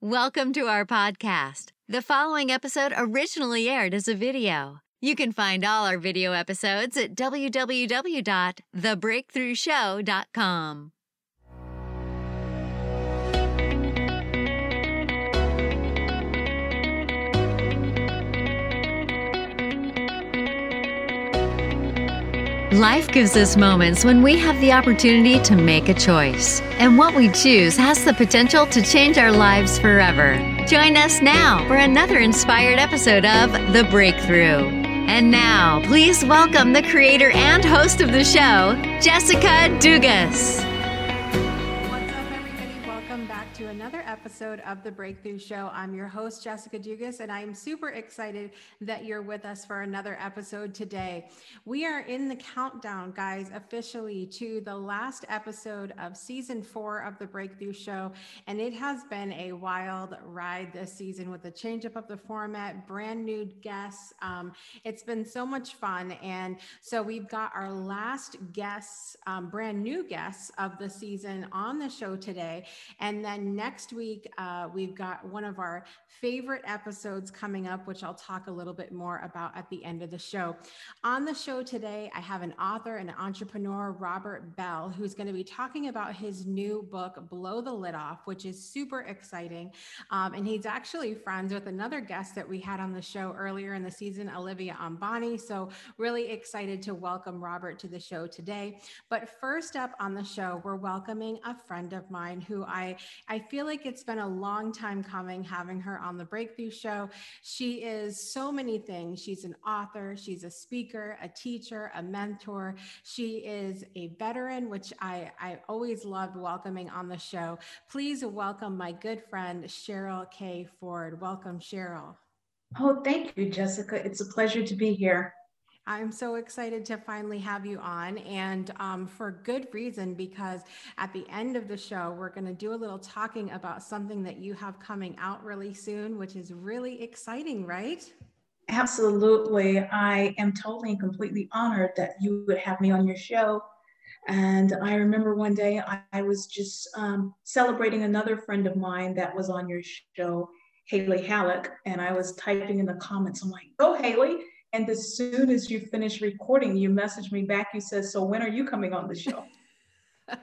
Welcome to our podcast. The following episode originally aired as a video. You can find all our video episodes at www.thebreakthroughshow.com. Life gives us moments when we have the opportunity to make a choice. And what we choose has the potential to change our lives forever. Join us now for another inspired episode of The Breakthrough. And now, please welcome the creator and host of the show, Jessica Dugas. Episode of The Breakthrough Show. I'm your host, Jessica Dugas, and I'm super excited that you're with us for another episode today. We are in the countdown, guys, officially to the last episode of season four of The Breakthrough Show. And it has been a wild ride this season with the change up of the format, brand new guests. Um, it's been so much fun. And so we've got our last guests, um, brand new guests of the season on the show today. And then next week, uh, we've got one of our favorite episodes coming up, which I'll talk a little bit more about at the end of the show. On the show today, I have an author and entrepreneur, Robert Bell, who's going to be talking about his new book, Blow the Lid Off, which is super exciting. Um, and he's actually friends with another guest that we had on the show earlier in the season, Olivia Ambani. So, really excited to welcome Robert to the show today. But first up on the show, we're welcoming a friend of mine who I, I feel like it's been a long time coming having her on the Breakthrough Show. She is so many things. She's an author, she's a speaker, a teacher, a mentor. She is a veteran, which I, I always loved welcoming on the show. Please welcome my good friend, Cheryl K. Ford. Welcome, Cheryl. Oh, thank you, Jessica. It's a pleasure to be here. I'm so excited to finally have you on, and um, for good reason, because at the end of the show, we're going to do a little talking about something that you have coming out really soon, which is really exciting, right? Absolutely. I am totally and completely honored that you would have me on your show. And I remember one day I, I was just um, celebrating another friend of mine that was on your show, Haley Halleck, and I was typing in the comments. I'm like, go, Haley and as soon as you finish recording, you message me back. You said, So when are you coming on the show?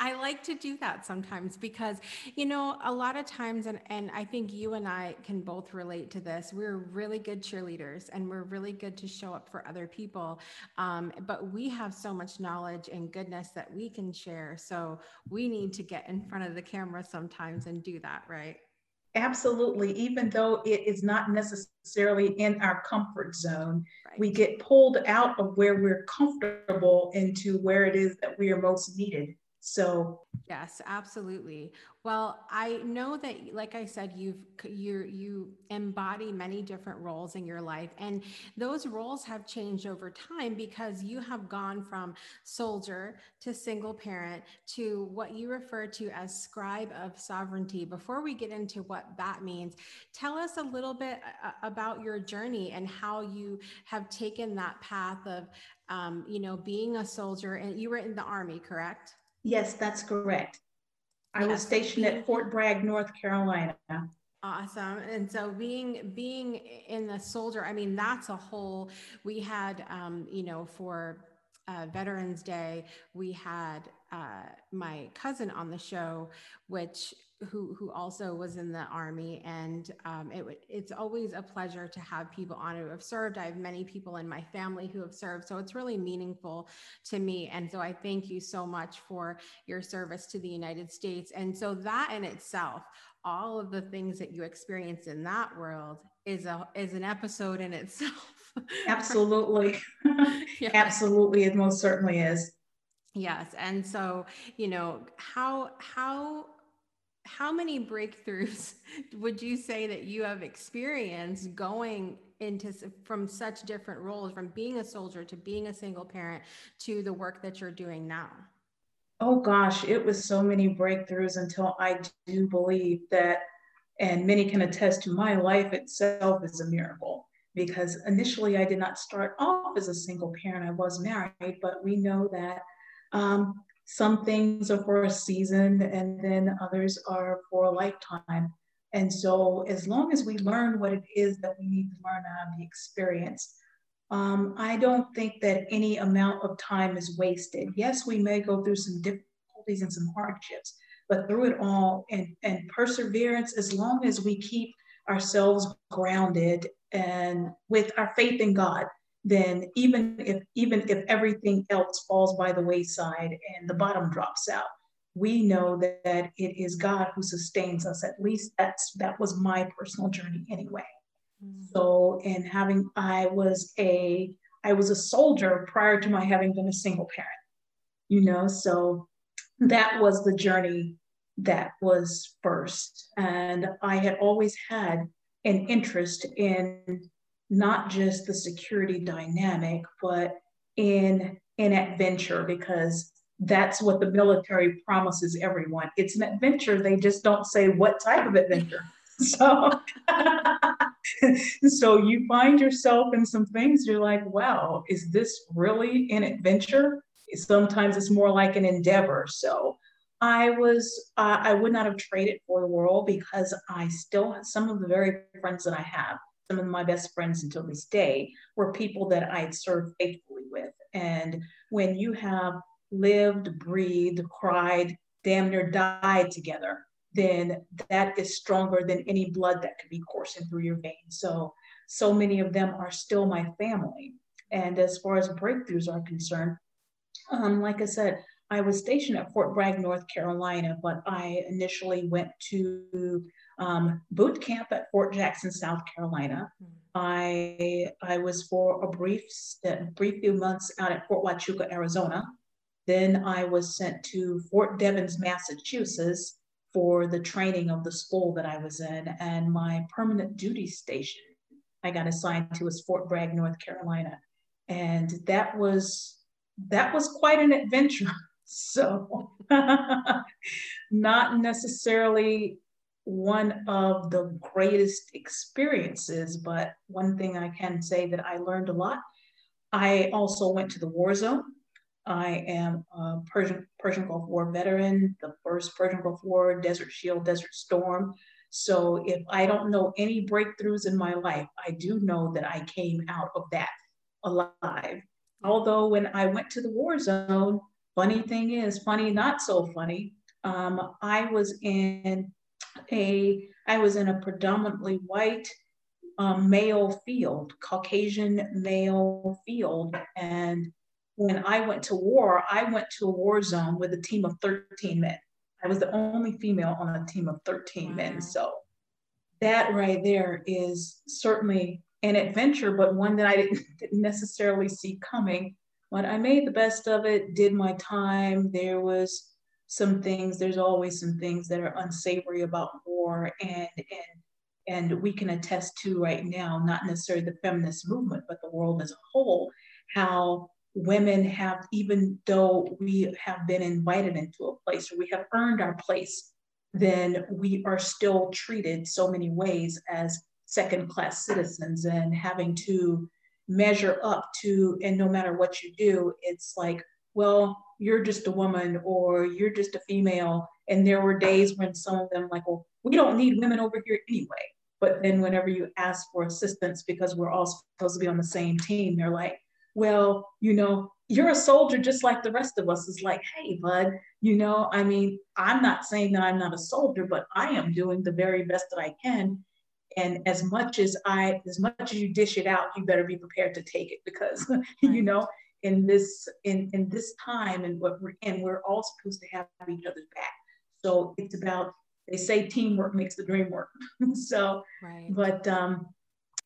I like to do that sometimes because, you know, a lot of times, and, and I think you and I can both relate to this, we're really good cheerleaders and we're really good to show up for other people. Um, but we have so much knowledge and goodness that we can share. So we need to get in front of the camera sometimes and do that, right? Absolutely. Even though it is not necessarily in our comfort zone, right. we get pulled out of where we're comfortable into where it is that we are most needed. So, yes, absolutely. Well, I know that, like I said, you've you you embody many different roles in your life, and those roles have changed over time because you have gone from soldier to single parent to what you refer to as scribe of sovereignty. Before we get into what that means, tell us a little bit uh, about your journey and how you have taken that path of, um, you know, being a soldier. And you were in the army, correct? Yes, that's correct. I was stationed at Fort Bragg, North Carolina. Awesome. And so being being in the soldier, I mean, that's a whole we had um, you know, for uh, Veterans Day, we had uh, my cousin on the show, which who who also was in the army, and um, it it's always a pleasure to have people on who have served. I have many people in my family who have served, so it's really meaningful to me. And so I thank you so much for your service to the United States. And so that in itself, all of the things that you experience in that world is a is an episode in itself. Absolutely. yeah. Absolutely. It most certainly is. Yes. And so, you know, how how how many breakthroughs would you say that you have experienced going into from such different roles from being a soldier to being a single parent to the work that you're doing now oh gosh it was so many breakthroughs until i do believe that and many can attest to my life itself is a miracle because initially i did not start off as a single parent i was married but we know that um, some things are for a season and then others are for a lifetime. And so, as long as we learn what it is that we need to learn out of the experience, um, I don't think that any amount of time is wasted. Yes, we may go through some difficulties and some hardships, but through it all and, and perseverance, as long as we keep ourselves grounded and with our faith in God, then even if even if everything else falls by the wayside and the bottom drops out, we know that, that it is God who sustains us. At least that's that was my personal journey anyway. Mm-hmm. So, and having I was a I was a soldier prior to my having been a single parent, you know, so that was the journey that was first. And I had always had an interest in not just the security dynamic, but in an adventure because that's what the military promises everyone. It's an adventure. They just don't say what type of adventure. So, so you find yourself in some things you're like, wow, is this really an adventure? Sometimes it's more like an endeavor. So I was, uh, I would not have traded for the world because I still, have some of the very friends that I have some of my best friends until this day were people that I had served faithfully with. And when you have lived, breathed, cried, damn near died together, then that is stronger than any blood that could be coursing through your veins. So, so many of them are still my family. And as far as breakthroughs are concerned, um, like I said, I was stationed at Fort Bragg, North Carolina, but I initially went to um, boot camp at Fort Jackson, South Carolina. I I was for a brief brief few months out at Fort Huachuca, Arizona. Then I was sent to Fort Devens, Massachusetts for the training of the school that I was in, and my permanent duty station I got assigned to was Fort Bragg, North Carolina, and that was that was quite an adventure. So, not necessarily one of the greatest experiences, but one thing I can say that I learned a lot. I also went to the war zone. I am a Persian, Persian Gulf War veteran, the first Persian Gulf War, Desert Shield, Desert Storm. So if I don't know any breakthroughs in my life, I do know that I came out of that alive. Although when I went to the war zone, funny thing is, funny, not so funny, um, I was in a, I was in a predominantly white um, male field, Caucasian male field. And when I went to war, I went to a war zone with a team of 13 men. I was the only female on a team of 13 wow. men. So that right there is certainly an adventure, but one that I didn't, didn't necessarily see coming. But I made the best of it, did my time. There was some things there's always some things that are unsavory about war and and and we can attest to right now not necessarily the feminist movement but the world as a whole how women have even though we have been invited into a place or we have earned our place then we are still treated so many ways as second class citizens and having to measure up to and no matter what you do it's like well you're just a woman or you're just a female. And there were days when some of them like, well, we don't need women over here anyway. But then whenever you ask for assistance because we're all supposed to be on the same team, they're like, well, you know, you're a soldier just like the rest of us. Is like, hey, bud, you know, I mean, I'm not saying that I'm not a soldier, but I am doing the very best that I can. And as much as I, as much as you dish it out, you better be prepared to take it because, you know, in this in in this time and what we're in we're all supposed to have each other's back so it's about they say teamwork makes the dream work so right. but um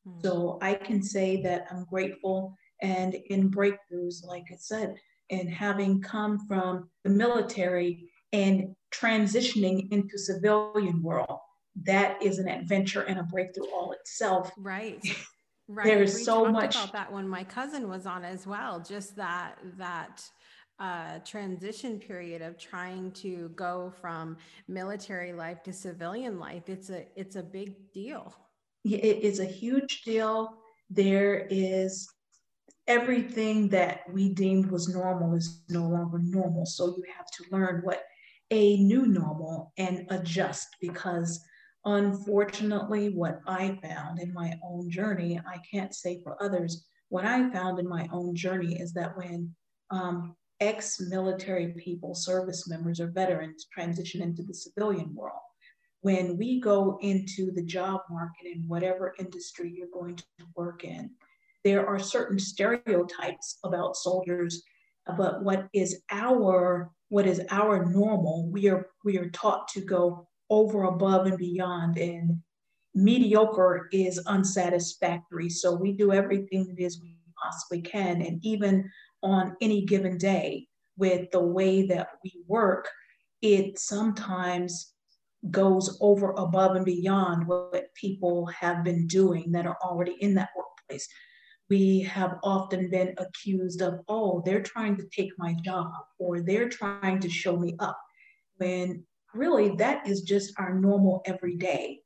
hmm. so i can say that i'm grateful and in breakthroughs like i said and having come from the military and transitioning into civilian world that is an adventure and a breakthrough all itself right Right. There's we so much about that when my cousin was on as well. Just that that uh, transition period of trying to go from military life to civilian life. It's a it's a big deal. It is a huge deal. There is everything that we deemed was normal is no longer normal. So you have to learn what a new normal and adjust because unfortunately, what I found in my own journey, I can't say for others, what I found in my own journey is that when um, ex military people, service members, or veterans transition into the civilian world, when we go into the job market in whatever industry you're going to work in, there are certain stereotypes about soldiers, but what is our what is our normal, we are we are taught to go over above and beyond and mediocre is unsatisfactory. So we do everything that is we possibly can. And even on any given day, with the way that we work, it sometimes goes over above and beyond what people have been doing that are already in that workplace. We have often been accused of, oh, they're trying to take my job or they're trying to show me up. When really that is just our normal everyday.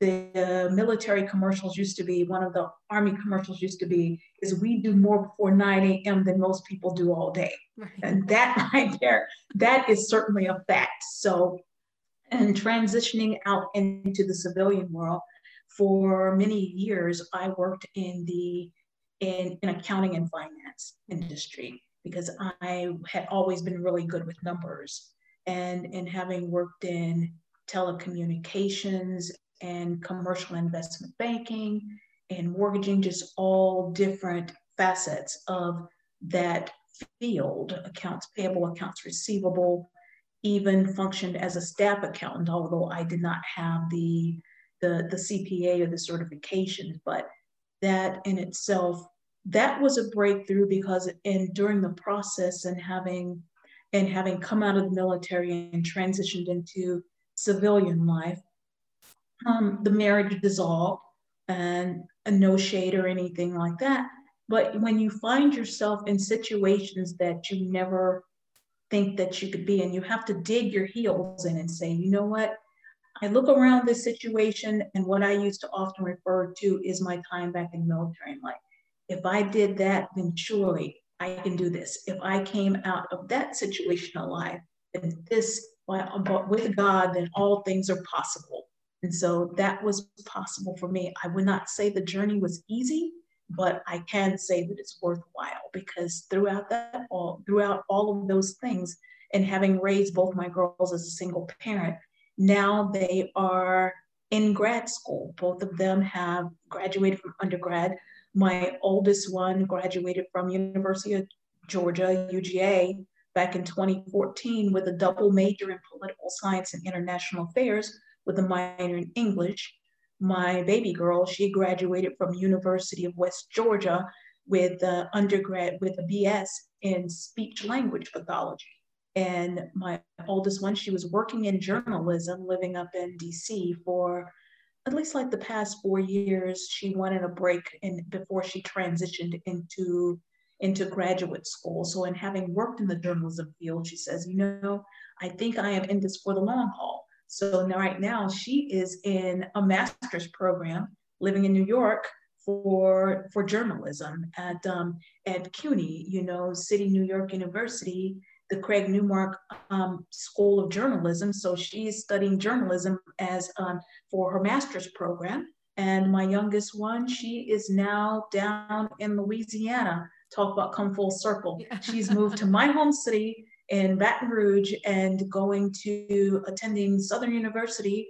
The military commercials used to be, one of the Army commercials used to be, is we do more before 9 a.m. than most people do all day. Right. And that right there, that is certainly a fact. So, and transitioning out into the civilian world, for many years, I worked in the in, in accounting and finance industry because I had always been really good with numbers and, and having worked in telecommunications and commercial investment banking and mortgaging, just all different facets of that field accounts payable, accounts receivable, even functioned as a staff accountant, although I did not have the, the, the CPA or the certification. but that in itself, that was a breakthrough because in during the process and having and having come out of the military and transitioned into civilian life, um, the marriage dissolved and no shade or anything like that. But when you find yourself in situations that you never think that you could be, and you have to dig your heels in and say, you know what? I look around this situation, and what I used to often refer to is my time back in military life. If I did that, then surely I can do this. If I came out of that situation alive, then this, but with God, then all things are possible. And so that was possible for me. I would not say the journey was easy, but I can say that it's worthwhile because throughout that all throughout all of those things, and having raised both my girls as a single parent, now they are in grad school. Both of them have graduated from undergrad. My oldest one graduated from University of Georgia, UGA, back in 2014 with a double major in political science and international affairs with a minor in English. My baby girl, she graduated from University of West Georgia with uh, undergrad with a BS in speech language pathology. And my oldest one, she was working in journalism, living up in DC for at least like the past four years, she wanted a break in before she transitioned into into graduate school. So in having worked in the journalism field, she says, you know, I think I am in this for the long haul. So now, right now she is in a master's program living in New York for for journalism at um, at CUNY, you know, City New York University the Craig Newmark um, School of Journalism. So she's studying journalism as um, for her master's program. And my youngest one, she is now down in Louisiana. Talk about come full circle. Yeah. She's moved to my home city in Baton Rouge and going to attending Southern University.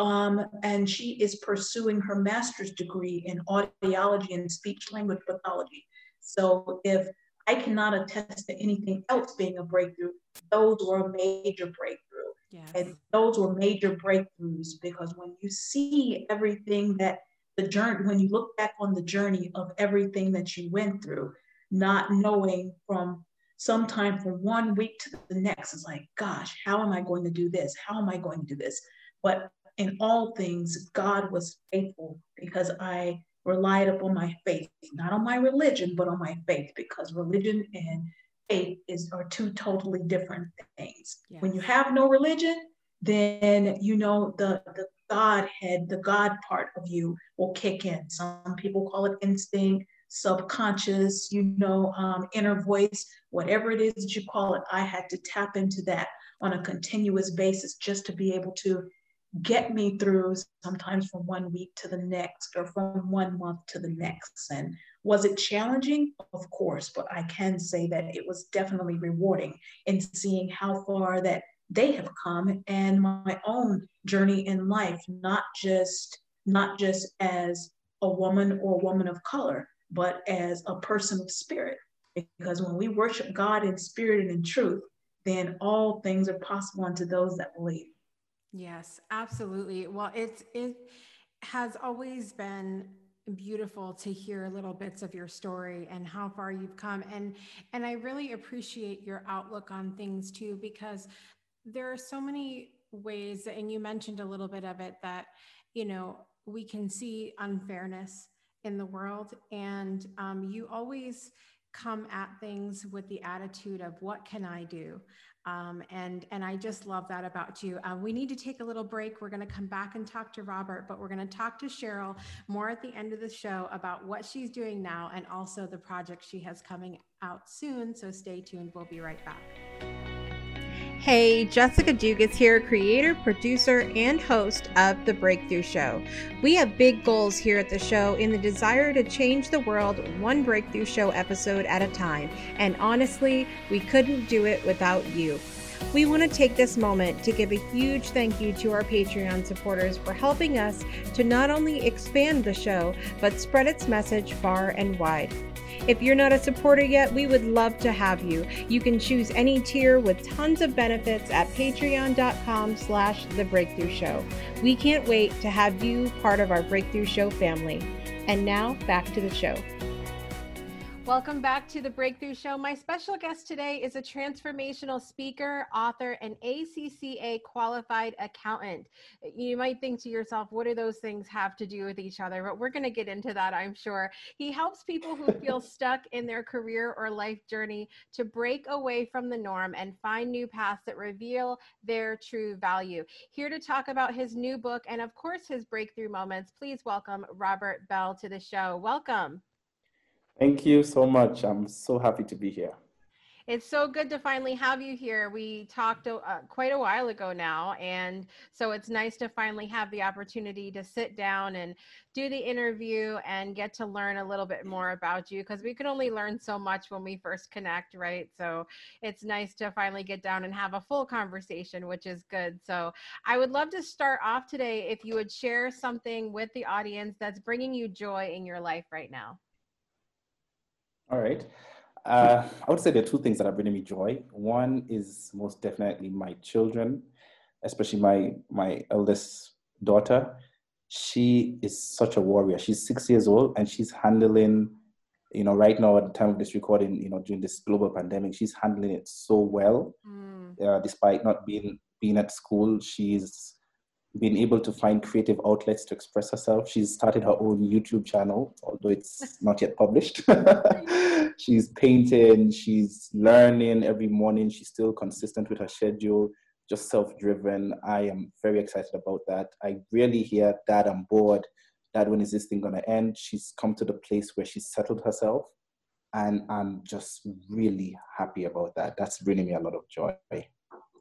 Um, and she is pursuing her master's degree in audiology and speech language pathology. So if I cannot attest to anything else being a breakthrough. Those were a major breakthrough. Yes. And those were major breakthroughs because when you see everything that the journey, when you look back on the journey of everything that you went through, not knowing from sometime from one week to the next, it's like, gosh, how am I going to do this? How am I going to do this? But in all things, God was faithful because I relied upon my faith, not on my religion, but on my faith, because religion and faith is are two totally different things. Yes. When you have no religion, then you know the the Godhead, the God part of you will kick in. Some people call it instinct, subconscious, you know, um, inner voice, whatever it is that you call it, I had to tap into that on a continuous basis just to be able to get me through sometimes from one week to the next or from one month to the next. And was it challenging? Of course, but I can say that it was definitely rewarding in seeing how far that they have come and my own journey in life, not just not just as a woman or a woman of color, but as a person of spirit. Because when we worship God in spirit and in truth, then all things are possible unto those that believe. Yes, absolutely. Well, it's it has always been beautiful to hear little bits of your story and how far you've come and and I really appreciate your outlook on things too because there are so many ways and you mentioned a little bit of it that you know we can see unfairness in the world and um, you always come at things with the attitude of what can i do um, and and I just love that about you. Uh, we need to take a little break. We're going to come back and talk to Robert, but we're going to talk to Cheryl more at the end of the show about what she's doing now and also the project she has coming out soon. So stay tuned. We'll be right back. Hey, Jessica Dugas here, creator, producer, and host of The Breakthrough Show. We have big goals here at the show in the desire to change the world one Breakthrough Show episode at a time. And honestly, we couldn't do it without you. We want to take this moment to give a huge thank you to our Patreon supporters for helping us to not only expand the show, but spread its message far and wide. If you're not a supporter yet, we would love to have you. You can choose any tier with tons of benefits at patreon.com slash the breakthrough show. We can't wait to have you part of our breakthrough show family. And now back to the show. Welcome back to the Breakthrough Show. My special guest today is a transformational speaker, author, and ACCA qualified accountant. You might think to yourself, what do those things have to do with each other? But we're going to get into that, I'm sure. He helps people who feel stuck in their career or life journey to break away from the norm and find new paths that reveal their true value. Here to talk about his new book and, of course, his breakthrough moments, please welcome Robert Bell to the show. Welcome. Thank you so much. I'm so happy to be here. It's so good to finally have you here. We talked uh, quite a while ago now, and so it's nice to finally have the opportunity to sit down and do the interview and get to learn a little bit more about you because we can only learn so much when we first connect, right? So it's nice to finally get down and have a full conversation, which is good. So I would love to start off today if you would share something with the audience that's bringing you joy in your life right now. All right. Uh, I would say there are two things that are bringing me joy. One is most definitely my children, especially my my eldest daughter. She is such a warrior. She's six years old and she's handling, you know, right now at the time of this recording, you know, during this global pandemic, she's handling it so well. Mm. Uh, despite not being being at school, she's been able to find creative outlets to express herself. She's started her own YouTube channel, although it's not yet published. she's painting, she's learning every morning. She's still consistent with her schedule, just self driven. I am very excited about that. I really hear, Dad, I'm bored. Dad, when is this thing going to end? She's come to the place where she's settled herself. And I'm just really happy about that. That's bringing me a lot of joy.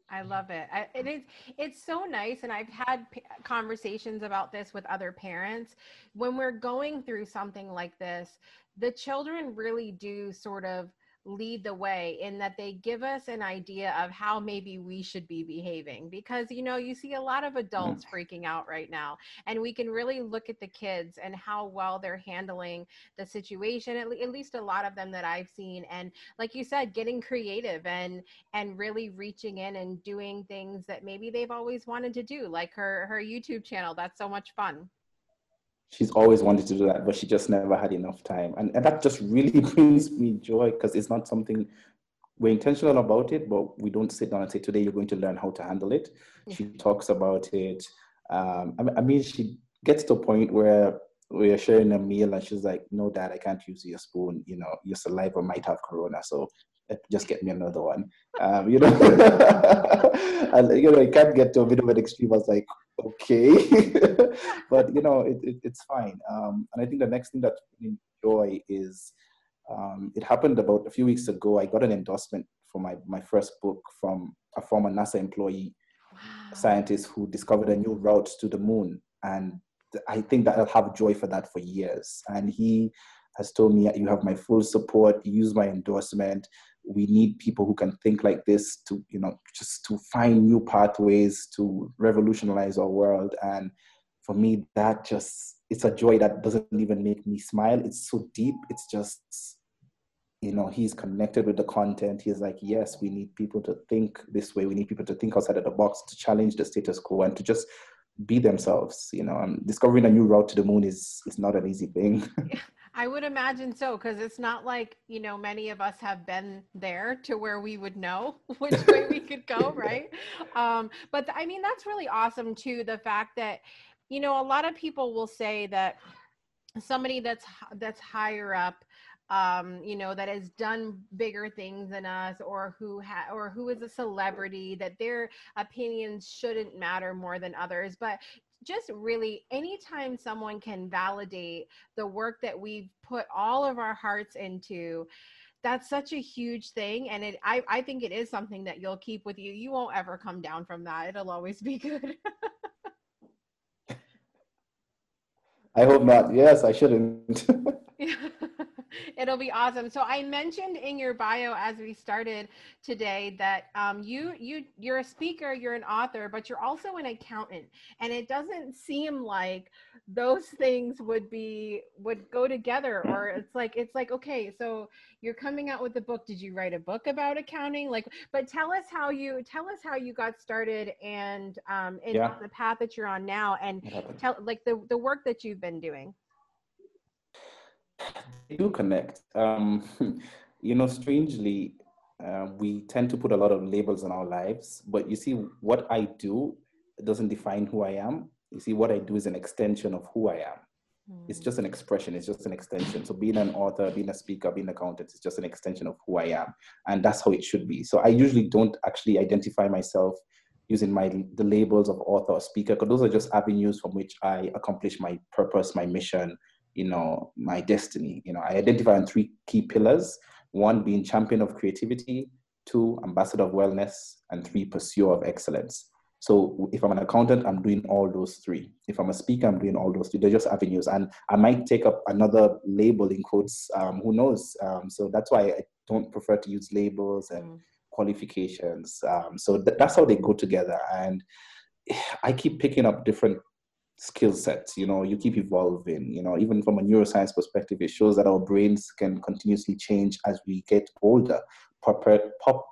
I love it. I, it is. It's so nice, and I've had p- conversations about this with other parents. When we're going through something like this, the children really do sort of lead the way in that they give us an idea of how maybe we should be behaving because you know you see a lot of adults mm. freaking out right now and we can really look at the kids and how well they're handling the situation at, le- at least a lot of them that I've seen and like you said getting creative and and really reaching in and doing things that maybe they've always wanted to do like her her YouTube channel that's so much fun she's always wanted to do that, but she just never had enough time. And, and that just really brings me joy because it's not something we're intentional about it, but we don't sit down and say, today you're going to learn how to handle it. Yeah. She talks about it. Um, I, mean, she gets to a point where we're sharing a meal and she's like, no, dad, I can't use your spoon. You know, your saliva might have corona. So eh, just get me another one. Um, you know, and, you know, I can't get to a bit of an extreme. I was like, okay but you know it, it, it's fine um, and i think the next thing that's enjoy is um, it happened about a few weeks ago. I got an endorsement for my, my first book from a former NASA employee wow. scientist who discovered a new route to the moon. And I think that I'll have joy for that for years. And he has told me, You have my full support, use my endorsement. We need people who can think like this to, you know, just to find new pathways to revolutionize our world. And for me, that just, it's a joy that doesn't even make me smile. It's so deep. It's just you know he's connected with the content he's like yes we need people to think this way we need people to think outside of the box to challenge the status quo and to just be themselves you know and discovering a new route to the moon is is not an easy thing I would imagine so because it's not like you know many of us have been there to where we would know which way we could go, right? Um, but I mean that's really awesome too. The fact that you know a lot of people will say that somebody that's that's higher up um, you know, that has done bigger things than us, or who ha- or who is a celebrity, that their opinions shouldn't matter more than others. But just really, anytime someone can validate the work that we've put all of our hearts into, that's such a huge thing. And it I, I think it is something that you'll keep with you. You won't ever come down from that. It'll always be good. I hope not. Yes i shouldn't It'll be awesome. So I mentioned in your bio as we started today that um, you you you're a speaker, you're an author, but you're also an accountant, and it doesn't seem like those things would be would go together. Or it's like it's like okay, so you're coming out with a book. Did you write a book about accounting? Like, but tell us how you tell us how you got started and um, in yeah. the path that you're on now, and tell like the the work that you've been doing. They do connect. Um, you know, strangely, uh, we tend to put a lot of labels on our lives, but you see, what I do doesn't define who I am. You see, what I do is an extension of who I am. Mm. It's just an expression, it's just an extension. So, being an author, being a speaker, being an accountant is just an extension of who I am. And that's how it should be. So, I usually don't actually identify myself using my the labels of author or speaker because those are just avenues from which I accomplish my purpose, my mission, you know, my destiny. You know, I identify on three key pillars. One being champion of creativity, two, ambassador of wellness, and three, pursuer of excellence. So if I'm an accountant, I'm doing all those three. If I'm a speaker, I'm doing all those three. They're just avenues. And I might take up another label in quotes, um, who knows? Um, so that's why I don't prefer to use labels and mm. qualifications. Um, so th- that's how they go together. And I keep picking up different skill sets you know you keep evolving you know even from a neuroscience perspective it shows that our brains can continuously change as we get older pop,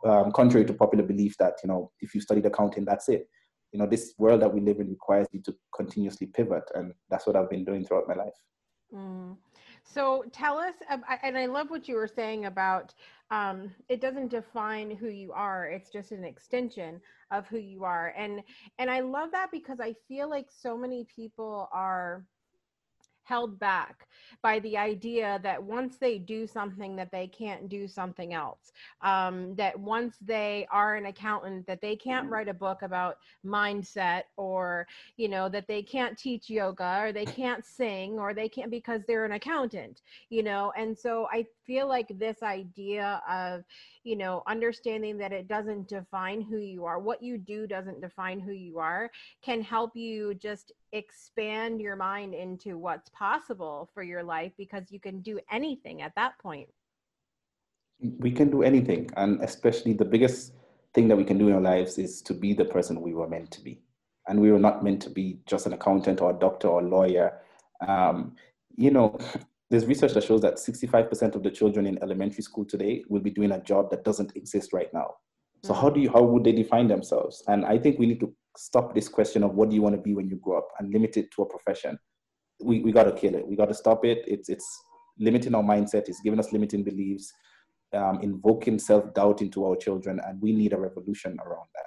um, contrary to popular belief that you know if you studied accounting that's it you know this world that we live in requires you to continuously pivot and that's what i've been doing throughout my life mm. So tell us, and I love what you were saying about um, it doesn't define who you are; it's just an extension of who you are. And and I love that because I feel like so many people are held back by the idea that once they do something that they can't do something else. Um, that once they are an accountant that they can't write a book about mindset or you know that they can't teach yoga or they can't sing or they can't because they're an accountant you know? And so i feel like this idea of you know understanding that it doesn't define who you are what you do doesn't define who you are can help you just expand your mind into what's possible for your life because you can do anything at that point. We can do anything and especially the biggest thing that we can do in our lives is to be the person we were meant to be. And we were not meant to be just an accountant or a doctor or a lawyer. Um, you know there's research that shows that 65% of the children in elementary school today will be doing a job that doesn't exist right now. So how do you how would they define themselves? And I think we need to stop this question of what do you want to be when you grow up and limit it to a profession. We we gotta kill it. We gotta stop it. It's it's limiting our mindset, it's giving us limiting beliefs, um, invoking self-doubt into our children, and we need a revolution around that.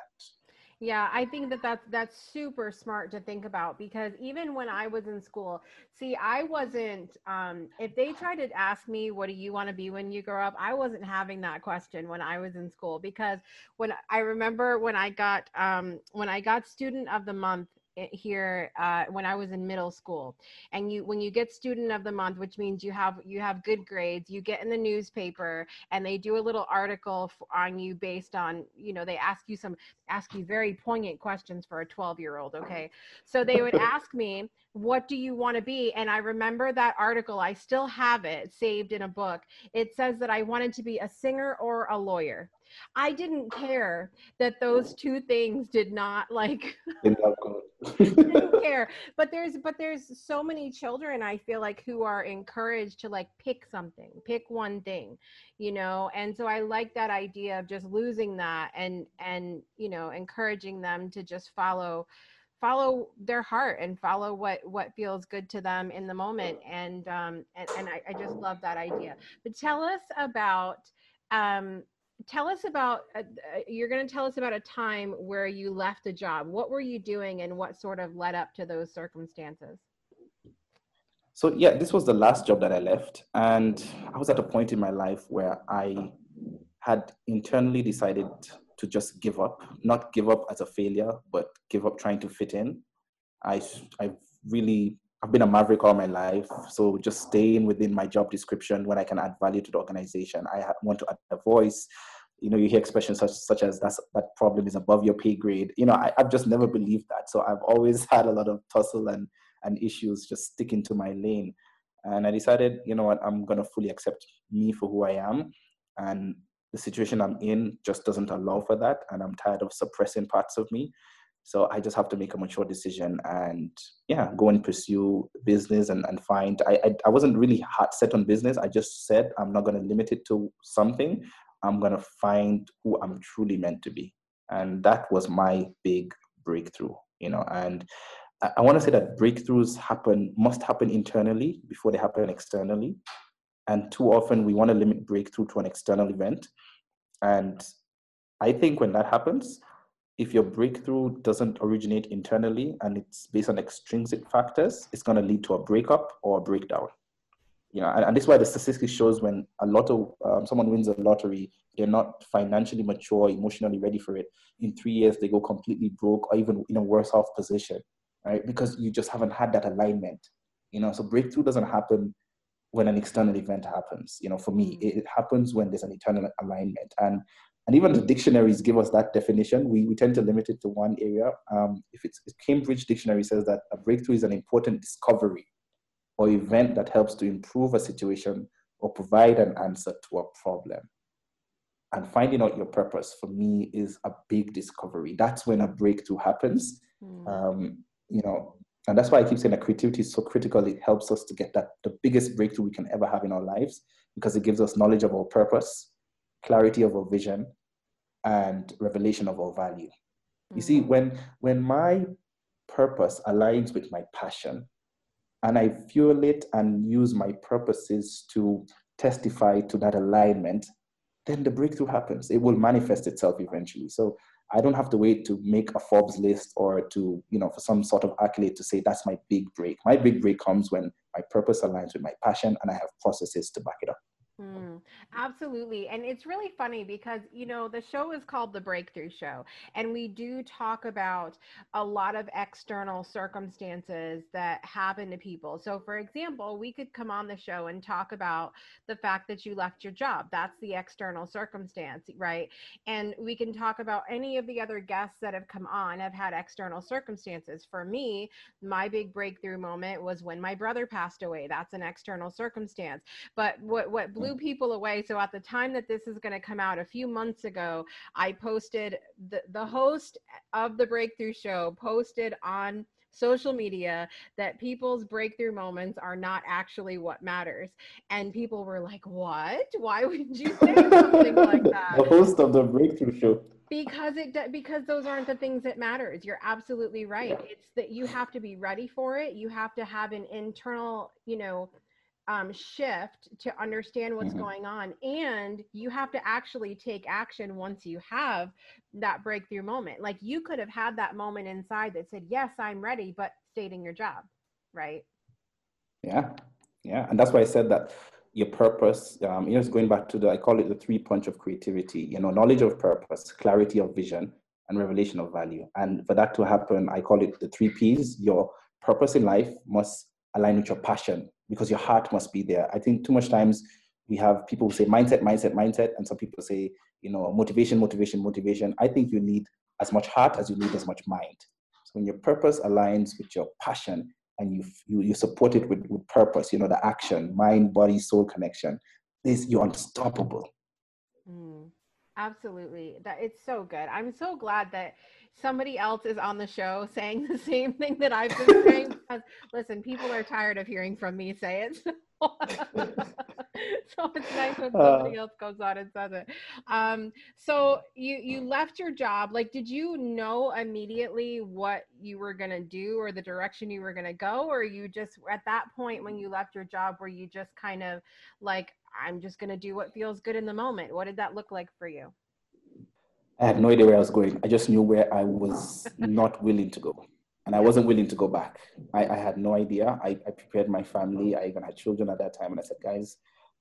Yeah, I think that that's that's super smart to think about because even when I was in school, see, I wasn't. Um, if they tried to ask me, "What do you want to be when you grow up?" I wasn't having that question when I was in school because when I remember when I got um, when I got Student of the Month here uh, when I was in middle school. And you, when you get student of the month, which means you have you have good grades, you get in the newspaper, and they do a little article on you based on you know they ask you some ask you very poignant questions for a 12 year old. Okay, so they would ask me what do you want to be and i remember that article i still have it saved in a book it says that i wanted to be a singer or a lawyer I didn't care that those two things did not like didn't care. But there's but there's so many children I feel like who are encouraged to like pick something, pick one thing, you know. And so I like that idea of just losing that and and you know encouraging them to just follow follow their heart and follow what what feels good to them in the moment and um and, and I, I just love that idea but tell us about um tell us about uh, uh you're going to tell us about a time where you left a job. What were you doing and what sort of led up to those circumstances? So yeah this was the last job that i left and i was at a point in my life where i had internally decided to just give up. Not give up as a failure but give up trying to fit in. I i really I've been a maverick all my life, so just staying within my job description when I can add value to the organization. I want to add a voice. You know, you hear expressions such such as "that's that problem is above your pay grade." You know, I, have just never believed that. So I've always had a lot of tussle and and issues just sticking to my lane. And I decided, you know what, I'm gonna fully accept me for who I am, and the situation I'm in just doesn't allow for that. And I'm tired of suppressing parts of me. So I just have to make a mature decision and yeah, go and pursue business and, and find. I, I, I wasn't really hard set on business. I just said I'm not going to limit it to something. I'm going to find who I'm truly meant to be. And that was my big breakthrough, you know. And I, I want to say that breakthroughs happen, must happen internally before they happen externally. And too often we want to limit breakthrough to an external event. And I think when that happens, if your breakthrough doesn't originate internally and it's based on extrinsic factors, it's going to lead to a breakup or a breakdown. You know, and, and this is why the statistics shows when a lot of um, someone wins a lottery, they're not financially mature, emotionally ready for it. In three years, they go completely broke or even in a worse off position, right? Because you just haven't had that alignment. You know, so breakthrough doesn't happen when an external event happens. You know, for me, it, it happens when there's an internal alignment. And and even the dictionaries give us that definition. We, we tend to limit it to one area. Um, if it's Cambridge Dictionary says that a breakthrough is an important discovery or event that helps to improve a situation or provide an answer to a problem. And finding out your purpose for me is a big discovery. That's when a breakthrough happens. Mm. Um, you know, and that's why I keep saying that creativity is so critical. It helps us to get that the biggest breakthrough we can ever have in our lives because it gives us knowledge of our purpose, clarity of our vision, and revelation of our value. Mm-hmm. You see, mm. when when my purpose aligns with my passion, and I fuel it and use my purposes to testify to that alignment, then the breakthrough happens. It will manifest itself eventually. So I don't have to wait to make a Forbes list or to, you know, for some sort of accolade to say that's my big break. My big break comes when my purpose aligns with my passion and I have processes to back it up. Mm, absolutely. And it's really funny because, you know, the show is called The Breakthrough Show, and we do talk about a lot of external circumstances that happen to people. So, for example, we could come on the show and talk about the fact that you left your job. That's the external circumstance, right? And we can talk about any of the other guests that have come on have had external circumstances. For me, my big breakthrough moment was when my brother passed away. That's an external circumstance. But what, what blew blew people away. So at the time that this is going to come out a few months ago, I posted the, the host of the breakthrough show posted on social media that people's breakthrough moments are not actually what matters. And people were like, What? Why would you say something like that? The host of the breakthrough show. Because it because those aren't the things that matters. You're absolutely right. It's that you have to be ready for it. You have to have an internal, you know, um, shift to understand what's mm-hmm. going on and you have to actually take action once you have that breakthrough moment like you could have had that moment inside that said yes i'm ready but stayed in your job right yeah yeah and that's why i said that your purpose um, you know it's going back to the i call it the three punch of creativity you know knowledge of purpose clarity of vision and revelation of value. And for that to happen, I call it the three P's. Your purpose in life must align with your passion because your heart must be there. I think too much times we have people who say mindset, mindset, mindset, and some people say, you know, motivation, motivation, motivation. I think you need as much heart as you need as much mind. So when your purpose aligns with your passion and you you, you support it with, with purpose, you know, the action, mind, body, soul connection, this you're unstoppable. Mm, absolutely. That it's so good. I'm so glad that somebody else is on the show saying the same thing that I've been saying because listen, people are tired of hearing from me say it. so it's nice when somebody uh, else goes on and says it. Um, so you you left your job. Like, did you know immediately what you were gonna do or the direction you were gonna go, or you just at that point when you left your job, were you just kind of like, I'm just gonna do what feels good in the moment? What did that look like for you? I had no idea where I was going. I just knew where I was not willing to go. And I wasn't willing to go back. I, I had no idea. I, I, prepared my family. I even had children at that time. And I said, guys,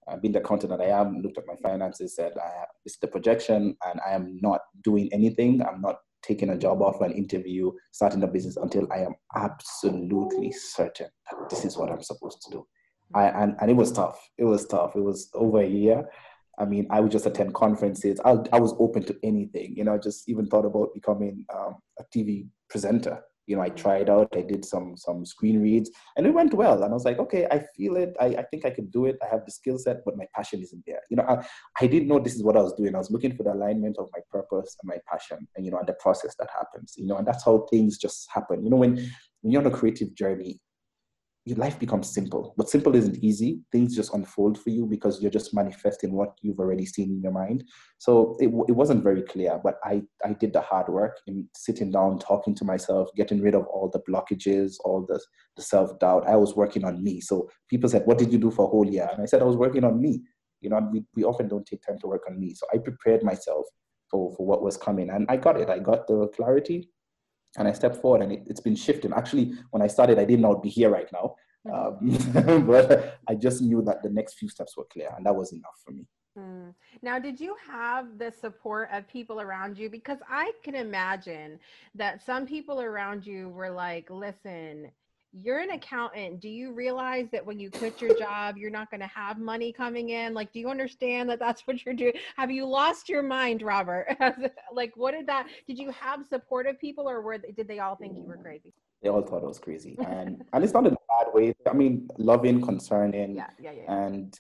uh, I've been the accountant that I am, looked at my finances, said, I have, it's the projection, and I am not doing anything. I'm not taking a job offer, an interview, starting a business until I am absolutely certain that this is what I'm supposed to do. I, and, and it was tough. It was tough. It was over a year. I mean, I would just attend conferences. I, I was open to anything. You know, I just even thought about becoming um, a TV presenter. You know, I tried out. I did some some screen reads, and it went well. And I was like, okay, I feel it. I, I think I can do it. I have the skill set, but my passion isn't there. You know, I, I didn't know this is what I was doing. I was looking for the alignment of my purpose and my passion, and you know, and the process that happens. You know, and that's how things just happen. You know, when when you're on a creative journey, your life becomes simple. But simple isn't easy. Things just unfold for you because you're just manifesting what you've already seen in your mind. So it, it wasn't very clear, but I, I did the hard work in sitting down, talking to myself, getting rid of all the blockages, all the, the self doubt. I was working on me. So people said, What did you do for a whole year? And I said, I was working on me. You know, we, we often don't take time to work on me. So I prepared myself for, for what was coming and I got it. I got the clarity and I stepped forward and it, has been shifting. Actually, when I started, I didn't know I'd be here right now. Um, but I just knew that the next few steps were clear and that was enough for me. Mm. Now, did you have the support of people around you? Because I can imagine that some people around you were like, listen, you're an accountant. Do you realize that when you quit your job, you're not going to have money coming in? Like, do you understand that that's what you're doing? Have you lost your mind, Robert? like, what did that, did you have supportive people or were, did they all think you were crazy? They all thought I was crazy. And, and it's not in a bad way. I mean, loving, concerning. Yeah, yeah, yeah. And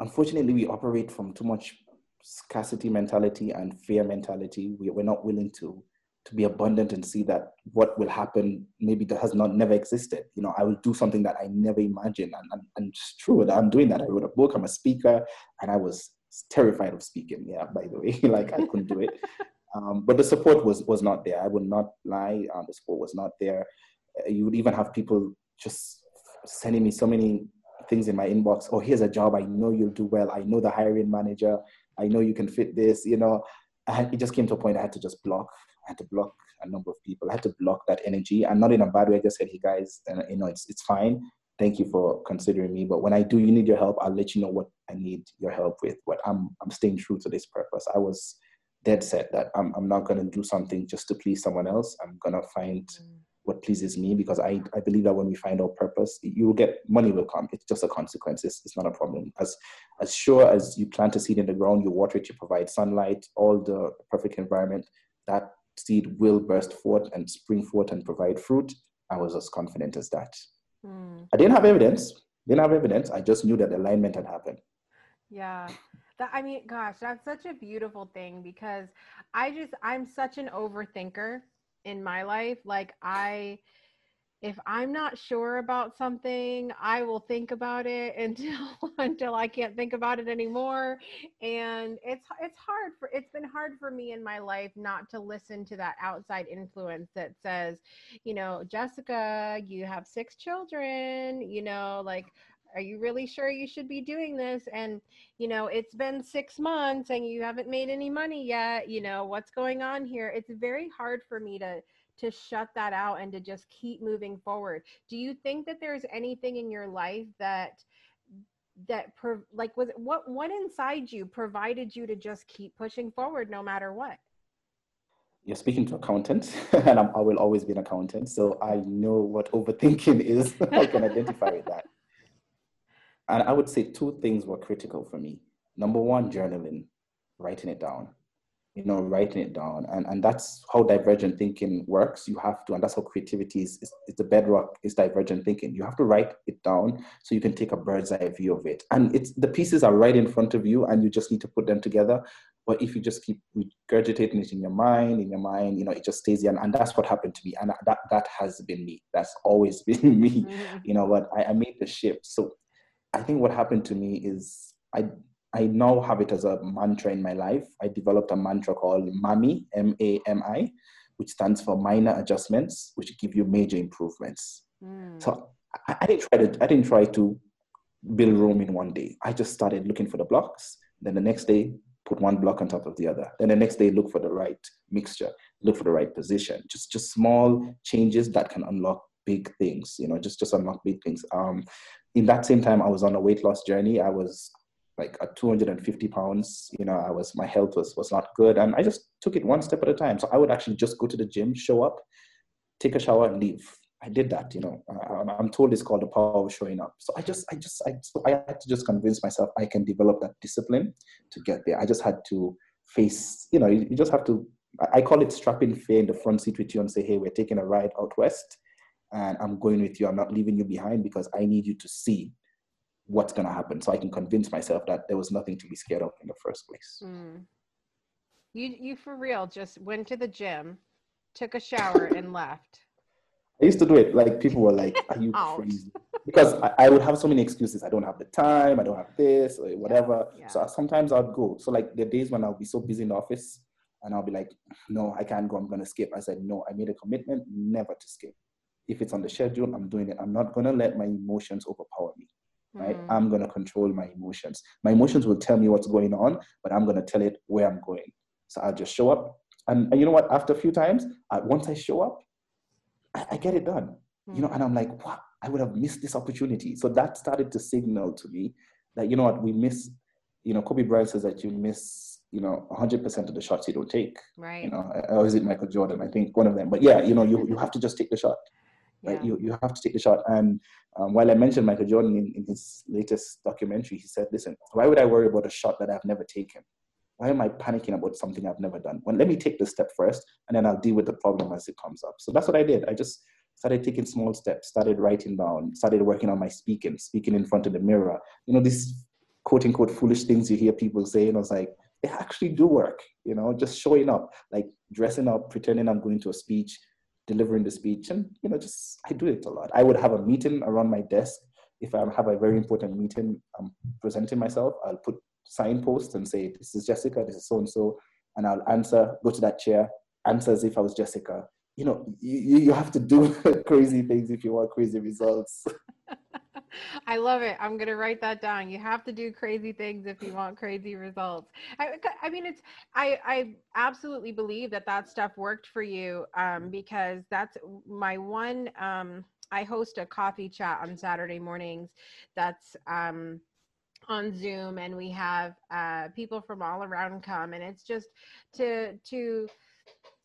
unfortunately, we operate from too much scarcity mentality and fear mentality. We, we're not willing to to be abundant and see that what will happen maybe that has not never existed. You know i will do something that i never imagined. And, and, and it's true that i'm doing that. I wrote a book. I'm a speaker. And i was terrified of speaking. Yeah by the way. Like i couldn't do it. Um, but the support was was not there. I would not lie. Um, the support was not there. Uh, you would even have people just sending me so many things in my inbox. Oh here's a job. I know you'll do well. I know the hiring manager. I know you can fit this you know. It just came to a point i had to just block had to block a number of people. I had to block that energy, and not in a bad way. I just said, "Hey guys, uh, you know, it's it's fine. Thank you for considering me. But when I do, you need your help. I'll let you know what I need your help with. But I'm I'm staying true to this purpose. I was dead set that I'm I'm not gonna do something just to please someone else. I'm gonna find." Mm. What pleases me because I, I believe that when we find our purpose, you will get money will come. It's just a consequence. It's, it's not a problem. As as sure as you plant a seed in the ground, you water it, you provide sunlight, all the perfect environment, that seed will burst forth and spring forth and provide fruit. I was as confident as that. Mm. I didn't have evidence. Didn't have evidence. I just knew that alignment had happened. Yeah. That, I mean, gosh, that's such a beautiful thing because I just, I'm such an overthinker in my life. Like, I, if I'm not sure about something, I will think about it until until I can't think about it anymore. And it's it's hard for it's been hard for me in my life not to listen to that outside influence that says, you know, Jessica, you have six children, you know, like are you really sure you should be doing this and you know it's been 6 months and you haven't made any money yet you know what's going on here it's very hard for me to to shut that out and to just keep moving forward do you think that there's anything in your life that that pro- like was what what inside you provided you to just keep pushing forward no matter what you're speaking to accountants, and I'm, i will always be an accountant, so I know what overthinking is. I can identify with that. And I would say two things were critical for me. Number one, journaling, writing it down you know, writing it down. And, and that's how divergent thinking works. You have to, and that's how creativity is, is, is, the bedrock is divergent thinking. You have to write it down so you can take a bird's eye view of it. And it's the pieces are right in front of you and you just need to put them together. But if you just keep regurgitating it in your mind, in your mind, you know, it just stays there. And, and that's what happened to me. And that, that has been me. That's always been me, mm-hmm. you know, but I, I made the shift. So I think what happened to me is I I now have it as a mantra in my life. I developed a mantra called MAMI, M A M I, which stands for minor adjustments, which give you major improvements. Mm. So I, I, didn't try to I didn't try to build Rome in one day. I just started looking for the blocks. Then the next day, put one block on top of the other. Then the next day, look for the right mixture, look for the right position. Just just small changes that can unlock big things. You know, just just unlock big things. Um, in that same time, I was on a weight loss journey. I was like uh, at 250 pounds you know i was my health was was not good. And i just took it one step at a time. So i would actually just go to the gym show up take a shower and leave. I did that you know. I'm told it's called the power of showing up. So i just i just i so i had to just convince myself i can develop that discipline to get there. I just had to face you know you, you just have to i call it strapping fear in the front seat with you and say hey we're taking a ride out west and i'm going with you. I'm not leaving you behind because i need you to see what's going to happen so i can convince myself that there was nothing to be scared of in the first place. Mm. you you for real just went to the gym took a shower and left. I used to do it like people were like are you crazy? Because I, I, would have so many excuses i don't have the time i don't have this or whatever. yeah, yeah. so sometimes i'd go. So like the days when i'll be so busy in the office and i'll be like no i can't go i'm going to skip. I said no i made a commitment never to skip. If it's on the schedule i'm doing it. I'm not going to let my emotions overpower me right? Mm. I'm going to control my emotions. My emotions will tell me what's going on, but I'm going to tell it where I'm going. So I'll just show up. And, and you know what? After a few times, once I show up, I, I get it done. Mm. You know, and I'm like, wow, I would have missed this opportunity. So that started to signal to me that, you know what, we miss, you know, Kobe Bryant says that you miss, you know, 100% of the shots you don't take. Right. You know, or is it Michael Jordan? I think one of them. But yeah, you know, you, you have to just take the shot right? You, you have to take the shot. And um, while I mentioned Michael Jordan in, in his latest documentary, he said, listen, why would I worry about a shot that I've never taken? Why am I panicking about something I've never done? Well, let me take the step first, and then I'll deal with the problem as it comes up. So that's what I did. I just started taking small steps, started writing down, started working on my speaking, speaking in front of the mirror. You know, these quote unquote foolish things you hear people say, and I was like, they actually do work, you know, just showing up, like dressing up, pretending I'm going to a speech, delivering the speech. And you know just i do it a lot. I would have a meeting around my desk. If i have a very important meeting i'm presenting myself i'll put signposts and say this is jessica this is so and so and i'll answer go to that chair answer as if i was jessica. You know you, you have to do crazy things if you want crazy results I love it. I'm going to write that down. You have to do crazy things if you want crazy results. I, I mean, it's, I, I absolutely believe that that stuff worked for you um, because that's my one, um, I host a coffee chat on Saturday mornings. That's, um, on zoom and we have uh, people from all around come and it's just to to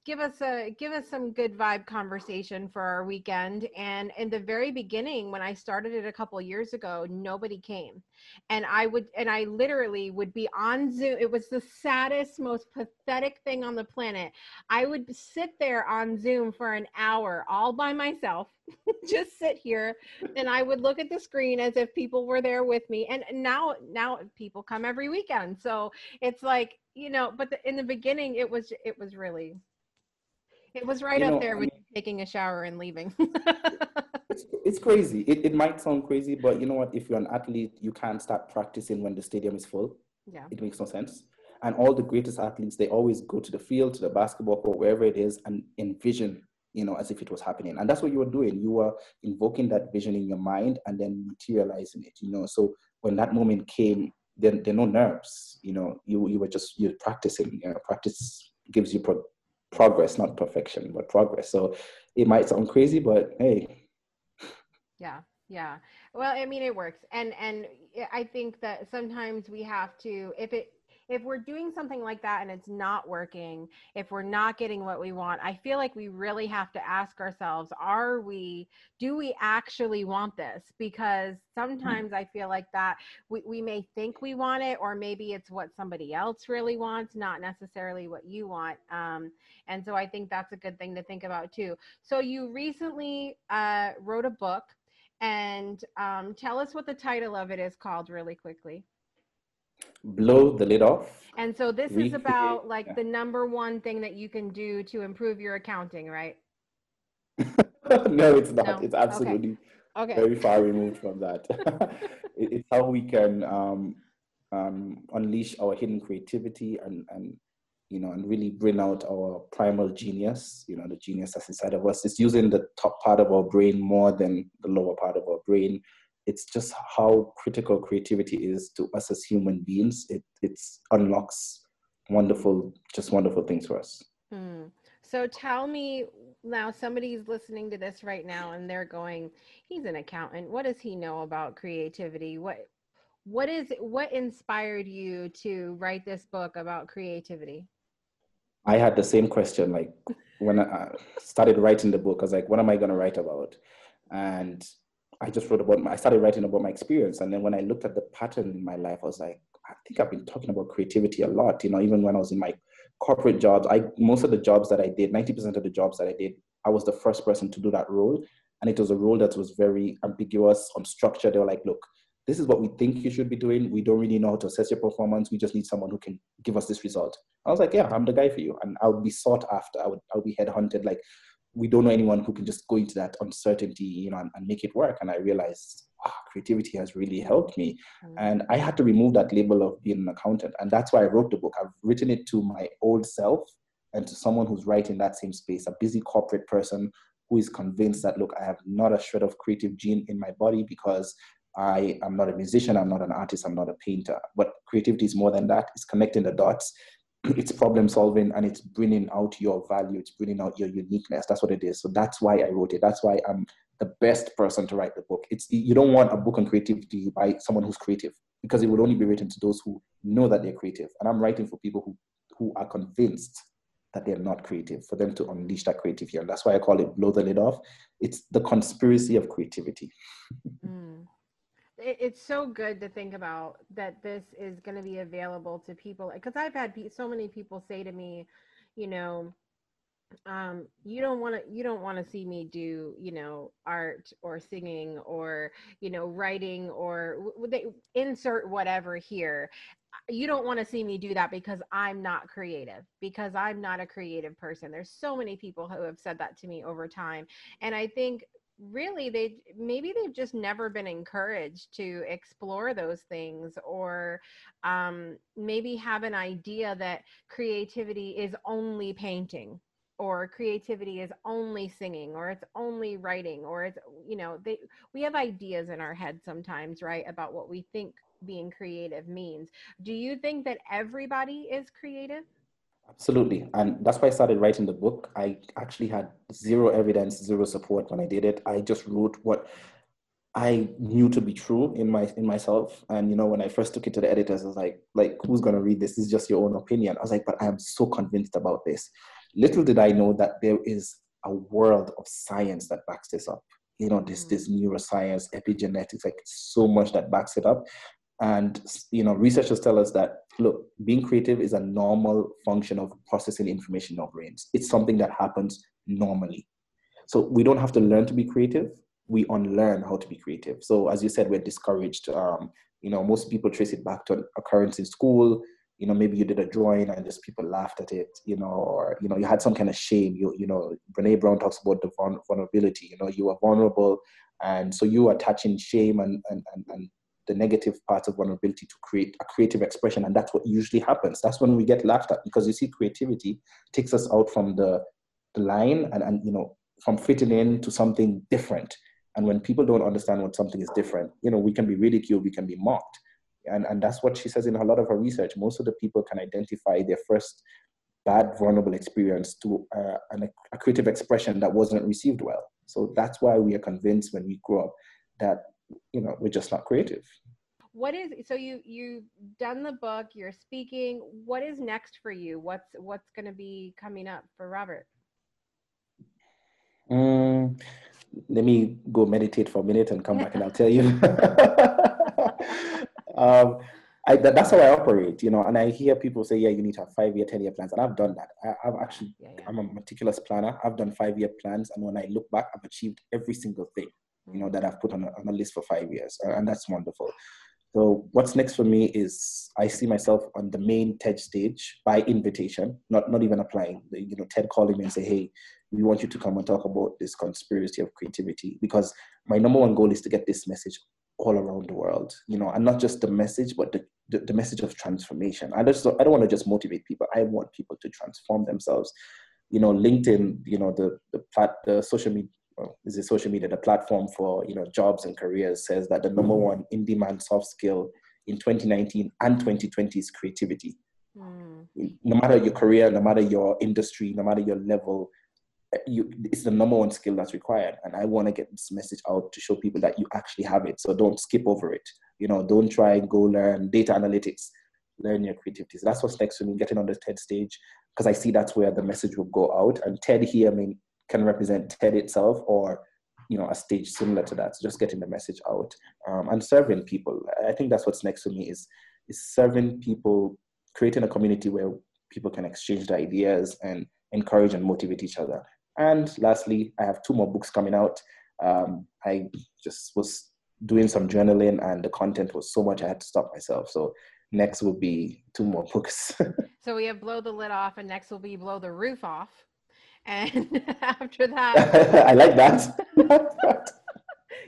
give us a give us some good vibe conversation for our weekend. And in the very beginning when i started it a couple years ago nobody came. And i would and i literally would be on zoom. It was the saddest most pathetic thing on the planet. I would sit there on zoom for an hour all by myself just sit here and i would look at the screen as if people were there with me. And now now people come every weekend. So it's like you know but the, in the beginning it was it was really it was right up know, there with I mean, taking a shower and leaving. it's, it's crazy. It, it might sound crazy, but you know what? If you're an athlete, you can't start practicing when the stadium is full. Yeah. It makes no sense. And all the greatest athletes, they always go to the field, to the basketball court, wherever it is, and envision, you know, as if it was happening. And that's what you were doing. You were invoking that vision in your mind and then materializing it, you know. So when that moment came, there, there are no nerves, you know, you, you were just, you're practicing, you know, practice gives you pro- progress, not perfection, but progress. So it might sound crazy, but hey. Yeah, yeah. Well, I mean, it works, and and I think that sometimes we have to, if it if we're doing something like that and it's not working, if we're not getting what we want, I feel like we really have to ask ourselves, are we, do we actually want this? Because mm. sometimes I feel like that we, we may think we want it, or maybe it's what somebody else really wants, not necessarily what you want. Um, and so I think that's a good thing to think about too. So you recently uh, wrote a book and um, tell us what the title of it is called really quickly blow the lid off. And so this is about like yeah. the number one thing that you can do to improve your accounting, right? no, it's not. No? It's absolutely okay. Okay. very far removed from that. it's how we can um, um, unleash our hidden creativity and, and you know, and really bring out our primal genius, you know, the genius that's inside of us. It's using the top part of our brain more than the lower part of our brain it's just how critical creativity is to us as human beings. It it unlocks wonderful, just wonderful things for us. Hmm. So tell me now, somebody's listening to this right now and they're going, he's an accountant. What does he know about creativity? What what is what inspired you to write this book about creativity? I had the same question like when I started writing the book. I was like, what am I going to write about? And I just wrote about my, I started writing about my experience. And then when I looked at the pattern in my life, I was like, I think I've been talking about creativity a lot. You know, even when I was in my corporate jobs, I most of the jobs that I did, 90% of the jobs that I did, I was the first person to do that role. And it was a role that was very ambiguous, unstructured. They were like, look, this is what we think you should be doing. We don't really know how to assess your performance. We just need someone who can give us this result. I was like, yeah, I'm the guy for you. And I'll be sought after. I would I'll be headhunted. Like we don't know anyone who can just go into that uncertainty, you know, and, and make it work. And I realized creativity has really helped me. Mm-hmm. And I had to remove that label of being an accountant. And that's why I wrote the book. I've written it to my old self and to someone who's right in that same space, a busy corporate person who is convinced that, look, I have not a shred of creative gene in my body because I am not a musician, I'm not an artist, I'm not a painter. But creativity is more than that. It's connecting the dots it's problem solving and it's bringing out your value it's bringing out your uniqueness. That's what it is. So that's why i wrote it. That's why i'm the best person to write the book. It's you don't want a book on creativity by someone who's creative because it would only be written to those who know that they're creative. And i'm writing for people who who are convinced that they're not creative for them to unleash that creativity. And that's why i call it blow the lid off. It's the conspiracy of creativity. Mm it's so good to think about that this is going to be available to people because I've had so many people say to me, you know, um you don't want to you don't want to see me do you know art or singing or you know writing or they insert whatever here you don't want to see me do that because I'm not creative, because I'm not a creative person. There's so many people who have said that to me over time. And I think really they maybe they've just never been encouraged to explore those things or um, maybe have an idea that creativity is only painting or creativity is only singing or it's only writing or it's you know they we have ideas in our head sometimes right about what we think being creative means. Do you think that everybody is creative Absolutely. And that's why I started writing the book. I actually had zero evidence, zero support when I did it. I just wrote what I knew to be true in my in myself. And you know, when I first took it to the editors, I was like, like, who's gonna read this? This is just your own opinion. I was like, but I am so convinced about this. Little did I know that there is a world of science that backs this up. You know, this this mm. neuroscience, epigenetics, like so much that backs it up. And you know, researchers tell us that look, being creative is a normal function of processing information in our brains. It's something that happens normally. So we don't have to learn to be creative. We unlearn how to be creative. So as you said, we're discouraged. Um, you know, most people trace it back to an occurrence in school. You know, maybe you did a drawing and just people laughed at it. You know, or you know, you had some kind of shame. You you know, Brene Brown talks about the vulnerability. You know, you are vulnerable, and so you are attaching shame and and and, and the negative part of vulnerability to create a creative expression and that's what usually happens. That's when we get laughed at because you see creativity takes us out from the, the line and, and you know from fitting in to something different. And when people don't understand what something is different you know we can be ridiculed we can be mocked. And, and that's what she says in a lot of her research. Most of the people can identify their first bad vulnerable experience to uh, an, a creative expression that wasn't received well. So that's why we are convinced when we grow up that you know we're just not creative what is so you you've done the book you're speaking what is next for you what's what's going to be coming up for robert mm, let me go meditate for a minute and come back and i'll tell you um, I, that, that's how I operate, you know. And I hear people say, "Yeah, you need to have five-year, ten-year plans," and I've done that. I, have actually, yeah, yeah. I'm a meticulous planner. I've done five-year plans, and when I look back, I've achieved every single thing, you know, mm. that I've put on a, on a list for five years, and that's wonderful. So what's next for me is I see myself on the main TED stage by invitation, not not even applying. You know, TED calling me and say, "Hey, we want you to come and talk about this conspiracy of creativity," because my number one goal is to get this message all around the world. You know, and not just the message, but the the, the message of transformation. I just I don't want to just motivate people. I want people to transform themselves. You know, LinkedIn, you know, the the plat, the social media well, is it social media, the platform for you know jobs and careers says that the number mm-hmm. one in demand soft skill in 2019 and 2020 is creativity. Mm. No matter your career, no matter your industry, no matter your level, eh, you, it's the number one skill that's required. And I want to get this message out to show people that you actually have it. So don't skip over it. You know, don't try and go learn data analytics. Learn your creativity. So that's what's next for me, getting on the TED stage, because I see that's where the message will go out. And TED here, I mean, can represent TED itself or you know a stage similar to that. So just getting the message out um, and serving people. I think that's what's next for me is is serving people, creating a community where people can exchange their ideas and encourage and motivate each other. And lastly, I have two more books coming out. Um, I just was doing some journaling and the content was so much I had to stop myself. So next will be two more books. so we have blow the lid off and next will be blow the roof off. And after that I like that.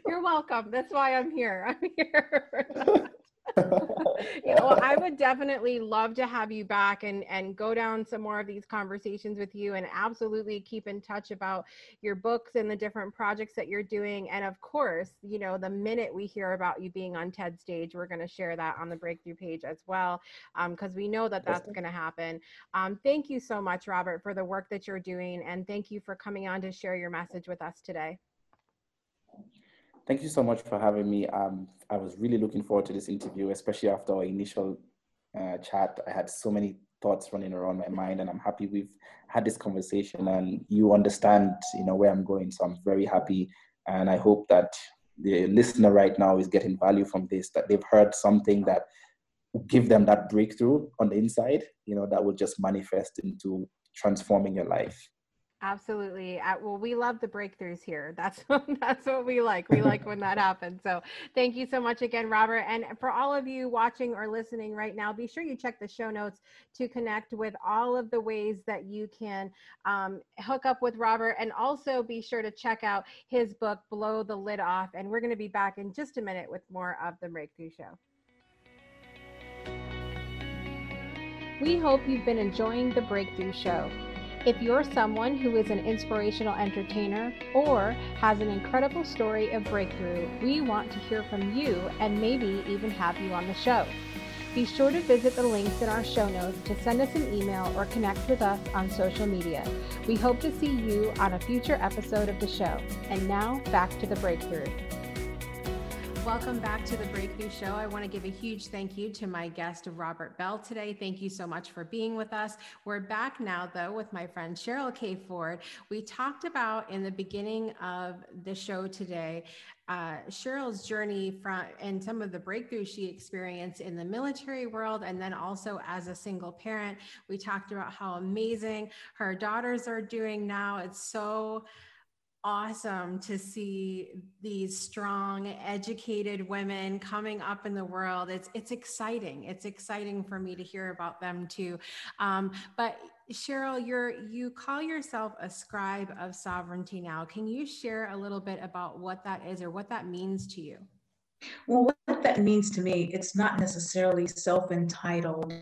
You're welcome. That's why I'm here. I'm here you know, I would definitely love to have you back and and go down some more of these conversations with you, and absolutely keep in touch about your books and the different projects that you're doing. And of course, you know, the minute we hear about you being on TED stage, we're going to share that on the breakthrough page as well, because um, we know that that's going to happen. Um, thank you so much, Robert, for the work that you're doing, and thank you for coming on to share your message with us today. Thank you so much for having me. Um, I was really looking forward to this interview, especially after our initial uh, chat. I had so many thoughts running around my mind, and I'm happy we've had this conversation. And you understand, you know, where I'm going. So I'm very happy, and I hope that the listener right now is getting value from this. That they've heard something that give them that breakthrough on the inside. You know, that will just manifest into transforming your life. Absolutely. Uh, well, we love the breakthroughs here. That's that's what we like. We like when that happens. So, thank you so much again, Robert. And for all of you watching or listening right now, be sure you check the show notes to connect with all of the ways that you can um, hook up with Robert, and also be sure to check out his book, "Blow the Lid Off." And we're going to be back in just a minute with more of the Breakthrough Show. We hope you've been enjoying the Breakthrough Show. If you're someone who is an inspirational entertainer or has an incredible story of breakthrough, we want to hear from you and maybe even have you on the show. Be sure to visit the links in our show notes to send us an email or connect with us on social media. We hope to see you on a future episode of the show. And now back to the breakthrough. Welcome back to the Breakthrough Show. I want to give a huge thank you to my guest, Robert Bell, today. Thank you so much for being with us. We're back now, though, with my friend Cheryl K. Ford. We talked about in the beginning of the show today uh, Cheryl's journey from and some of the breakthroughs she experienced in the military world, and then also as a single parent. We talked about how amazing her daughters are doing now. It's so awesome to see these strong educated women coming up in the world. It's it's exciting. It's exciting for me to hear about them too. Um, but cheryl you're you call yourself a scribe of sovereignty now. Can you share a little bit about what that is or what that means to you? Well what that means to me it's not necessarily self-entitled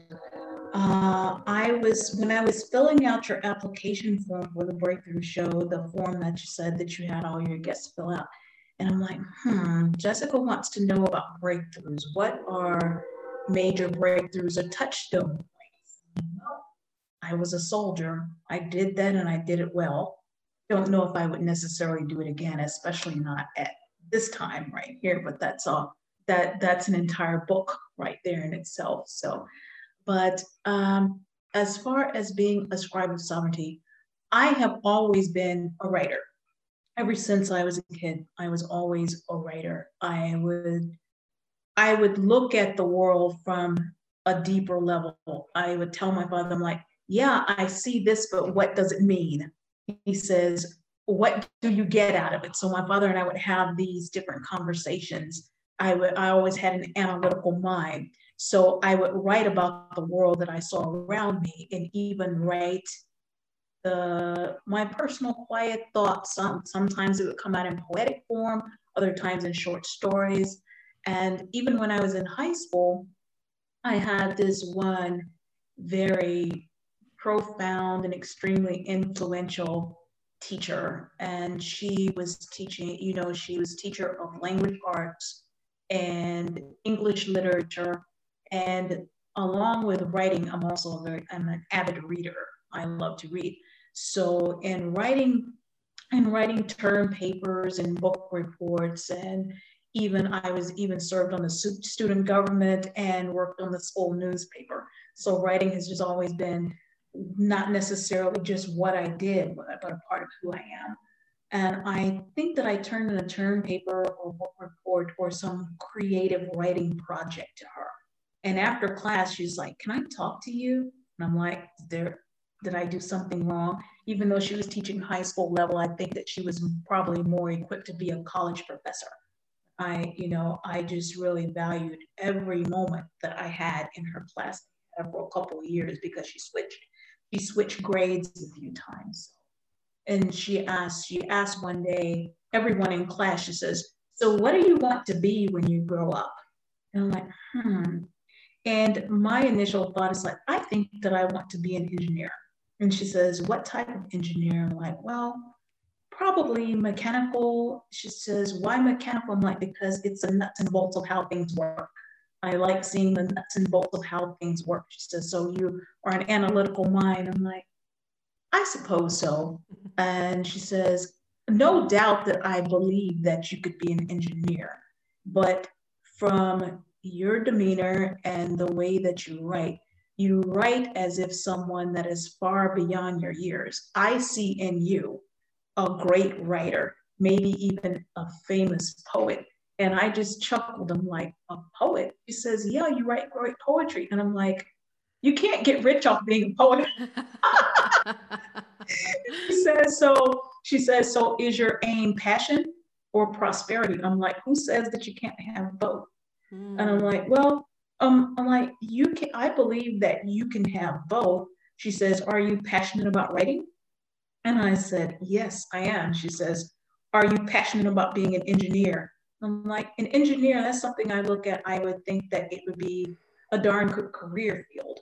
uh, I was, when I was filling out your application form for the breakthrough show, the form that you said that you had all your guests fill out. And I'm like, hmm, Jessica wants to know about breakthroughs. What are major breakthroughs or touchstone points? I was a soldier. I did that and I did it well. Don't know if I would necessarily do it again, especially not at this time right here, but that's all that that's an entire book right there in itself. So, but um, as far as being a scribe of sovereignty, I have always been a writer. Ever since I was a kid, I was always a writer. I would I would look at the world from a deeper level. I would tell my father, I'm like, yeah, I see this, but what does it mean? He says, what do you get out of it? So my father and I would have these different conversations. I would I always had an analytical mind. So I would write about the world that I saw around me and even write the my personal quiet thoughts. Some, sometimes it would come out in poetic form, other times in short stories. And even when I was in high school, I had this one very profound and extremely influential teacher. And she was teaching, you know, she was teacher of language arts and English literature. And along with writing, I'm also a very, I'm an avid reader. I love to read. So in writing, in writing term papers and book reports and even I was even served on the student government and worked on the school newspaper. So writing has just always been not necessarily just what I did, but, a part of who I am. And I think that I turned in a term paper or book report or some creative writing project to her. And after class, she's like, Can I talk to you? And I'm like, there, did I do something wrong? Even though she was teaching high school level, I think that she was probably more equipped to be a college professor. I, you know, I just really valued every moment that I had in her class for a couple of years because she switched. She switched grades a few times. And she asked, she asked one day, everyone in class, she says, so what do you want to be when you grow up? And I'm like, hmm. And my initial thought is like, I think that I want to be an engineer. And she says, what type of engineer? I'm like, well, probably mechanical. She says, why mechanical? I'm like, because it's the nuts and bolts of how things work. I like seeing the nuts and bolts of how things work. She says, so you are an analytical mind. I'm like, I suppose so. And she says, no doubt that I believe that you could be an engineer, but from your demeanor and the way that you write, you write as if someone that is far beyond your years. I see in you a great writer, maybe even a famous poet. And I just chuckled. I'm like, a poet? He says, yeah, you write great poetry. And I'm like, you can't get rich off being a poet. she says, so she says, so is your aim passion or prosperity? I'm like, who says that you can't have both? Mm. And I'm like, well, um, I'm like, you can, I believe that you can have both. She says, are you passionate about writing? And I said, Yes, I am. She says, Are you passionate about being an engineer? I'm like, An engineer, that's something I look at. I would think that it would be a darn good career field.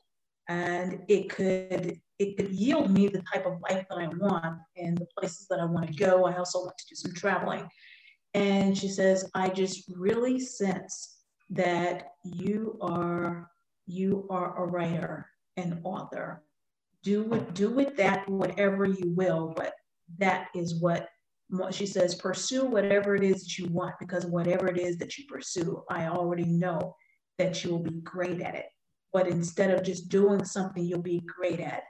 And it could it could yield me the type of life that I want and the places that I want to go. I also want to do some traveling. And she says, I just really sense that you are you are a writer, an author, do with do with that whatever you will but that is what she says pursue whatever it is that you want because whatever it is that you pursue i already know that you'll be great at it. But instead of just doing something you'll be great at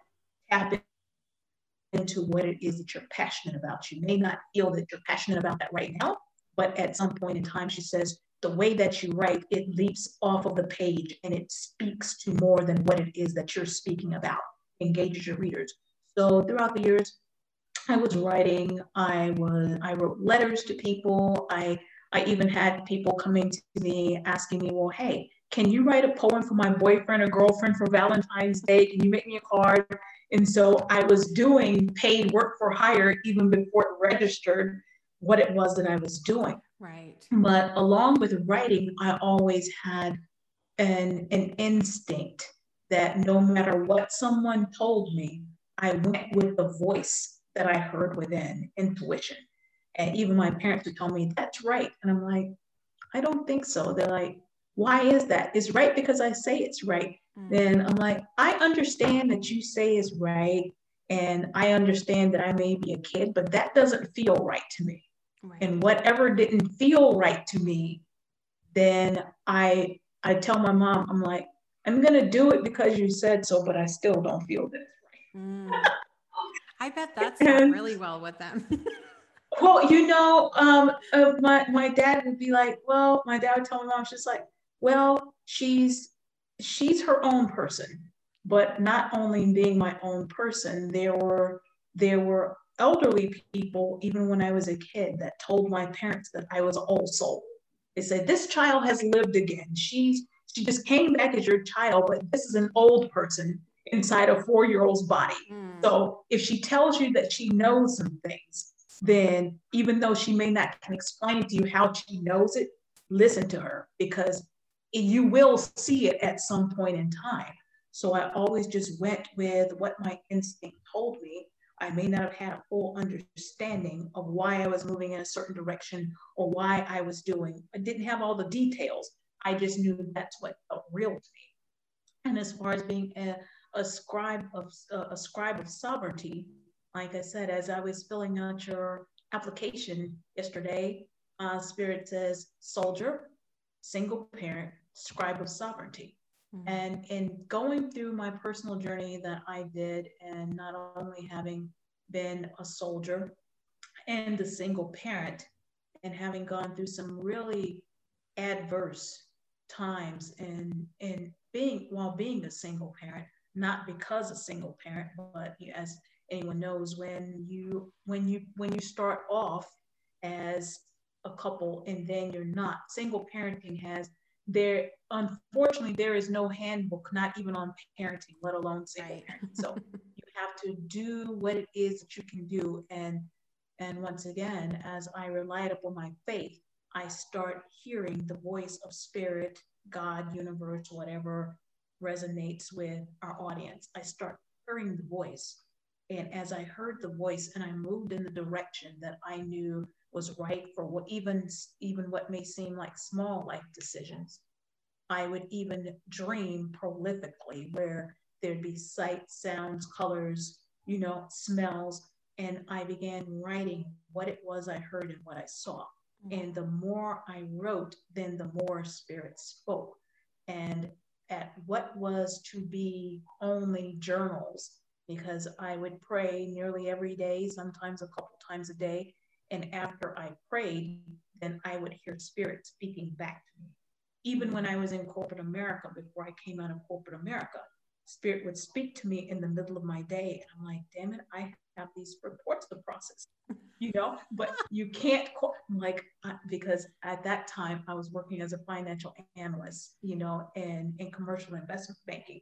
tap into what it is that you're passionate about. You may not feel that you're passionate about that right now but at some point in time she says the way that you write it leaps off of the page and it speaks to more than what it is that you're speaking about engages your readers. So throughout the years, I was writing, I was I wrote letters to people. I I even had people coming to me asking me, well, hey, can you write a poem for my boyfriend or girlfriend for Valentine's Day? Can you make me a card? And so I was doing paid work for hire even before it registered what it was that I was doing. Right. But along with writing, I always had an, an instinct that no matter what someone told me, I went with the voice that I heard within, intuition. And even my parents would tell me, that's right. And I'm like, I don't think so. They're like, why is that? It's right because I say it's right. Mm. Then I'm like, I understand that you say it's right. And I understand that I may be a kid, but that doesn't feel right to me. Right. And whatever didn't feel right to me then I I tell my mom, I'm like, I'm gonna do it because you said so, but I still don't feel this right. Mm. I bet that's and, really well with them. well, you know, um, uh, my my dad would be like, well, my dad would tell my mom, she's like, well, she's she's her own person, but not only being my own person, there were there were elderly people, even when I was a kid, that told my parents that I was old soul. They said, This child has lived again. She's she just came back as your child, but this is an old person inside a four-year-old's body. Mm. So if she tells you that she knows some things, then even though she may not can explain to you how she knows it, listen to her because you will see it at some point in time. So I always just went with what my instinct told me I may not have had a full understanding of why I was moving in a certain direction or why I was doing. I didn't have all the details. I just knew that's what felt real to me. And as far as being a, a scribe of a scribe of sovereignty, like I said, as I was filling out your application yesterday, uh, Spirit says soldier, single parent, scribe of sovereignty. Mm-hmm. And in going through my personal journey that I did, and not only having been a soldier and a single parent, and having gone through some really adverse times and and being while being a single parent, not because a single parent, but as anyone knows, when you when you when you start off as a couple and then you're not, single parenting has there unfortunately there is no handbook not even on parenting let alone single right. parent so you have to do what it is that you can do. And and once again as i relied upon my faith i start hearing the voice of spirit god universe whatever resonates with our audience. I start hearing the voice. And as i heard the voice and i moved in the direction that i knew was right for what even even what may seem like small life decisions. I would even dream prolifically where there'd be sights, sounds, colors, you know, smells. And I began writing what it was I heard and what I saw. Mm-hmm. And the more I wrote, then the more spirit spoke. And at what was to be only journals, because I would pray nearly every day, sometimes a couple times a day. And after I prayed, then I would hear spirit speaking back to me. Even when I was in corporate America, before I came out of corporate America, spirit would speak to me in the middle of my day. And I'm like, damn it, I have these reports to process, you know, but you can't, like, uh, because at that time I was working as a financial analyst, you know, and in commercial investment banking.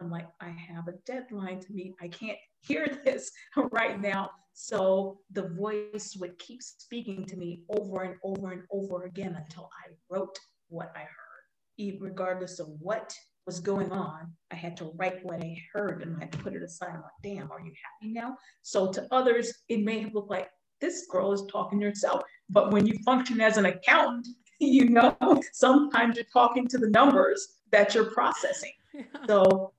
I'm like, I have a deadline to meet. I can't hear this right now. So the voice would keep speaking to me over and over and over again until I wrote what I heard. Regardless of what was going on, I had to write what I heard and I had to put it aside. I'm like, damn, are you happy now? So to others, it may have looked like this girl is talking to herself. But when you function as an accountant, you know, sometimes you're talking to the numbers that you're processing. Yeah. So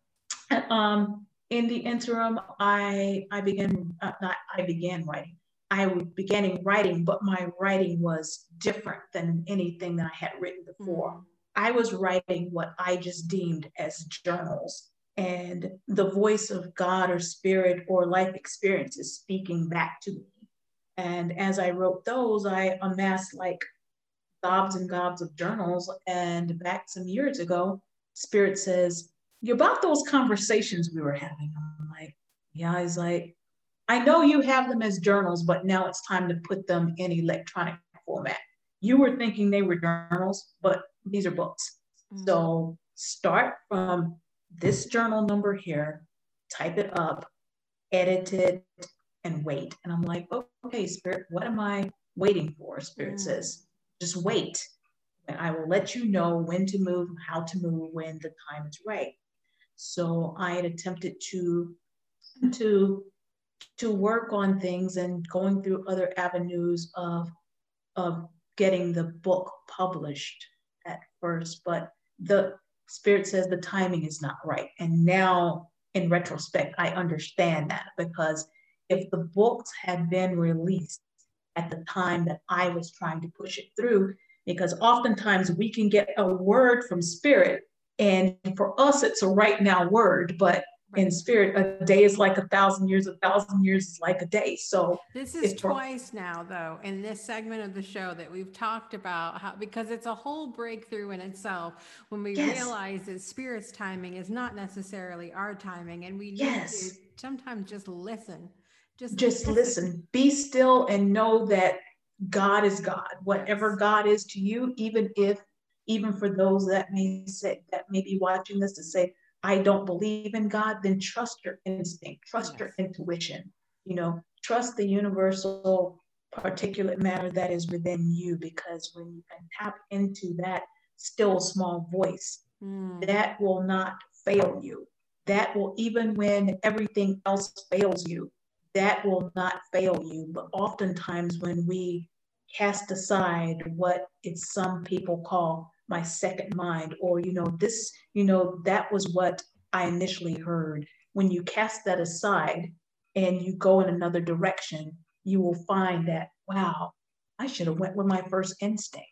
um, in the interim, I I began uh, not I began writing. I was beginning writing, but my writing was different than anything that I had written before. Mm. I was writing what I just deemed as journals, and the voice of God or spirit or life experiences speaking back to me. And as I wrote those, I amassed like gobs and gobs of journals. And back some years ago, Spirit says, about those conversations we were having. I'm like, yeah, he's like, I know you have them as journals, but now it's time to put them in electronic format. You were thinking they were journals, but these are books. Mm-hmm. So start from this journal number here, type it up, edit it, and wait. And I'm like, okay, Spirit, what am I waiting for? Spirit mm-hmm. says, just wait. And I will let you know when to move, how to move, when the time is right. So I had attempted to to to work on things and going through other avenues of of getting the book published at first, but the spirit says the timing is not right. And now in retrospect, I understand that because if the books had been released at the time that I was trying to push it through, because oftentimes we can get a word from spirit and for us it's a right now word but in spirit a day is like a thousand years a thousand years is like a day so this is twice now though in this segment of the show that we've talked about how because it's a whole breakthrough in itself when we yes. realize that spirit's timing is not necessarily our timing and we need yes. to sometimes just listen just just listen. listen be still and know that god is god whatever god is to you even if even for those that may say that may be watching this to say I don't believe in God, then trust your instinct, trust yes. your intuition, you know, trust the universal particulate matter that is within you because when you can tap into that still small voice, mm. that will not fail you. That will, even when everything else fails you, that will not fail you. But oftentimes, when we cast aside what it's some people call my second mind or you know this you know that was what i initially heard. When you cast that aside and you go in another direction you will find that wow i should have went with my first instinct.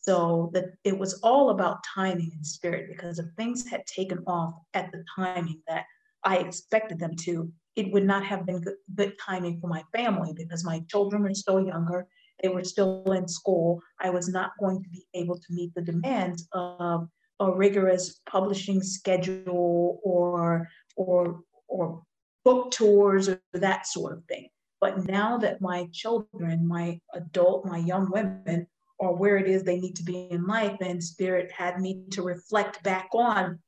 So that it was all about timing and spirit because if things had taken off at the timing that i expected them to it would not have been good, good timing for my family because my children are still younger they were still in school, I was not going to be able to meet the demands of a rigorous publishing schedule or or or book tours or that sort of thing. But now that my children, my adult, my young women are where it is they need to be in life, and Spirit had me to reflect back on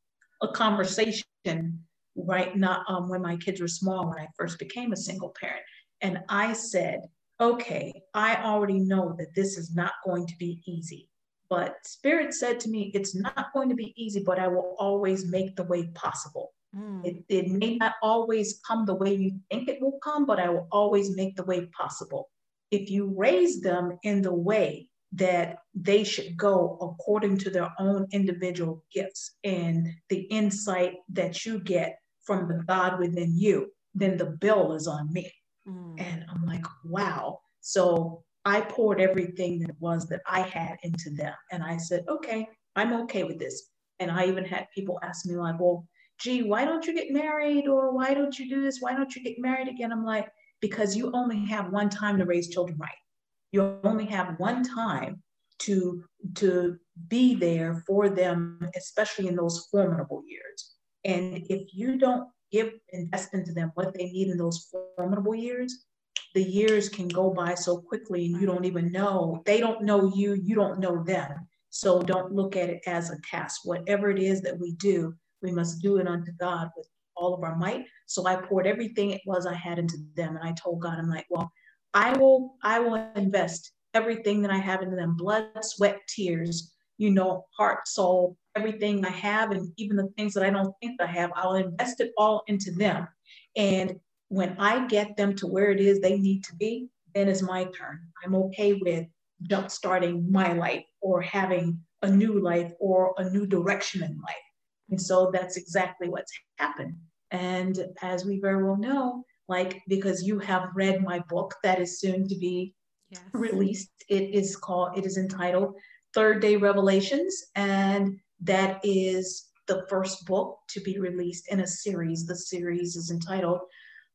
a conversation, right? Not um, when my kids were small, when I first became a single parent. And I said, okay, I already know that this is not going to be easy. But Spirit said to me, it's not going to be easy, but I will always make the way possible. Mm. It, it may not always come the way you think it will come, but I will always make the way possible. If you raise them in the way that they should go according to their own individual gifts and the insight that you get from the God within you, then the bill is on me. Mm. And I'm like, wow. So I poured everything that was that I had into them. And I said, okay, I'm okay with this. And I even had people ask me, like, well, gee, why don't you get married? Or why don't you do this? Why don't you get married again? I'm like, because you only have one time to raise children right. You only have one time to to be there for them, especially in those formidable years. And if you don't give invest into them what they need in those formidable years, the years can go by so quickly and you don't even know. They don't know you, you don't know them. So don't look at it as a task. Whatever it is that we do, we must do it unto God with all of our might. So I poured everything it was I had into them. And I told God, I'm like, well, I will, I will invest everything that I have into them, blood, sweat, tears, you know, heart, soul, everything I have, and even the things that I don't think I have, I'll invest it all into them. And when I get them to where it is they need to be, then it's my turn. I'm okay with jump starting my life or having a new life or a new direction in life. And so that's exactly what's happened. And as we very well know, like because you have read my book that is soon to be yes. released, it is called, it is entitled Third Day Revelations. And that is the first book to be released in a series. The series is entitled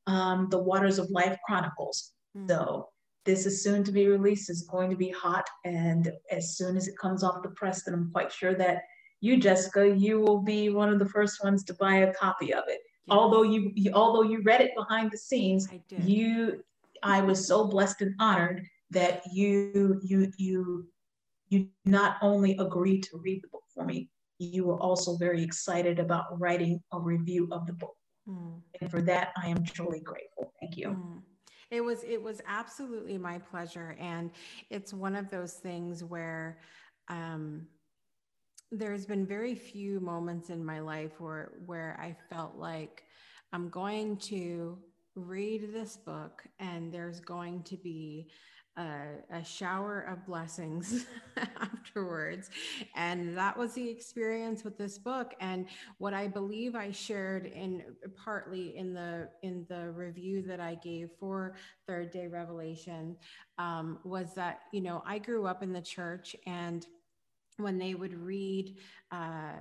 um, The Waters of Life Chronicles. Mm. So this is soon to be released. It's going to be hot. And as soon as it comes off the press, then I'm quite sure that you, Jessica, you will be one of the first ones to buy a copy of it. Yes. Although you, you, although you read it behind the scenes, I did. you, I was so blessed and honored that you, you, you, you not only agreed to read the book for me, you were also very excited about writing a review of the book. Mm. And for that, I am truly grateful. Thank you. Mm. It was it was absolutely my pleasure, and it's one of those things where um, there's been very few moments in my life where where I felt like I'm going to read this book, and there's going to be a, a shower of blessings afterwards. And that was the experience with this book. And what I believe I shared in partly in the in the review that I gave for Third Day Revelation um, was that you know I grew up in the church and when they would read uh,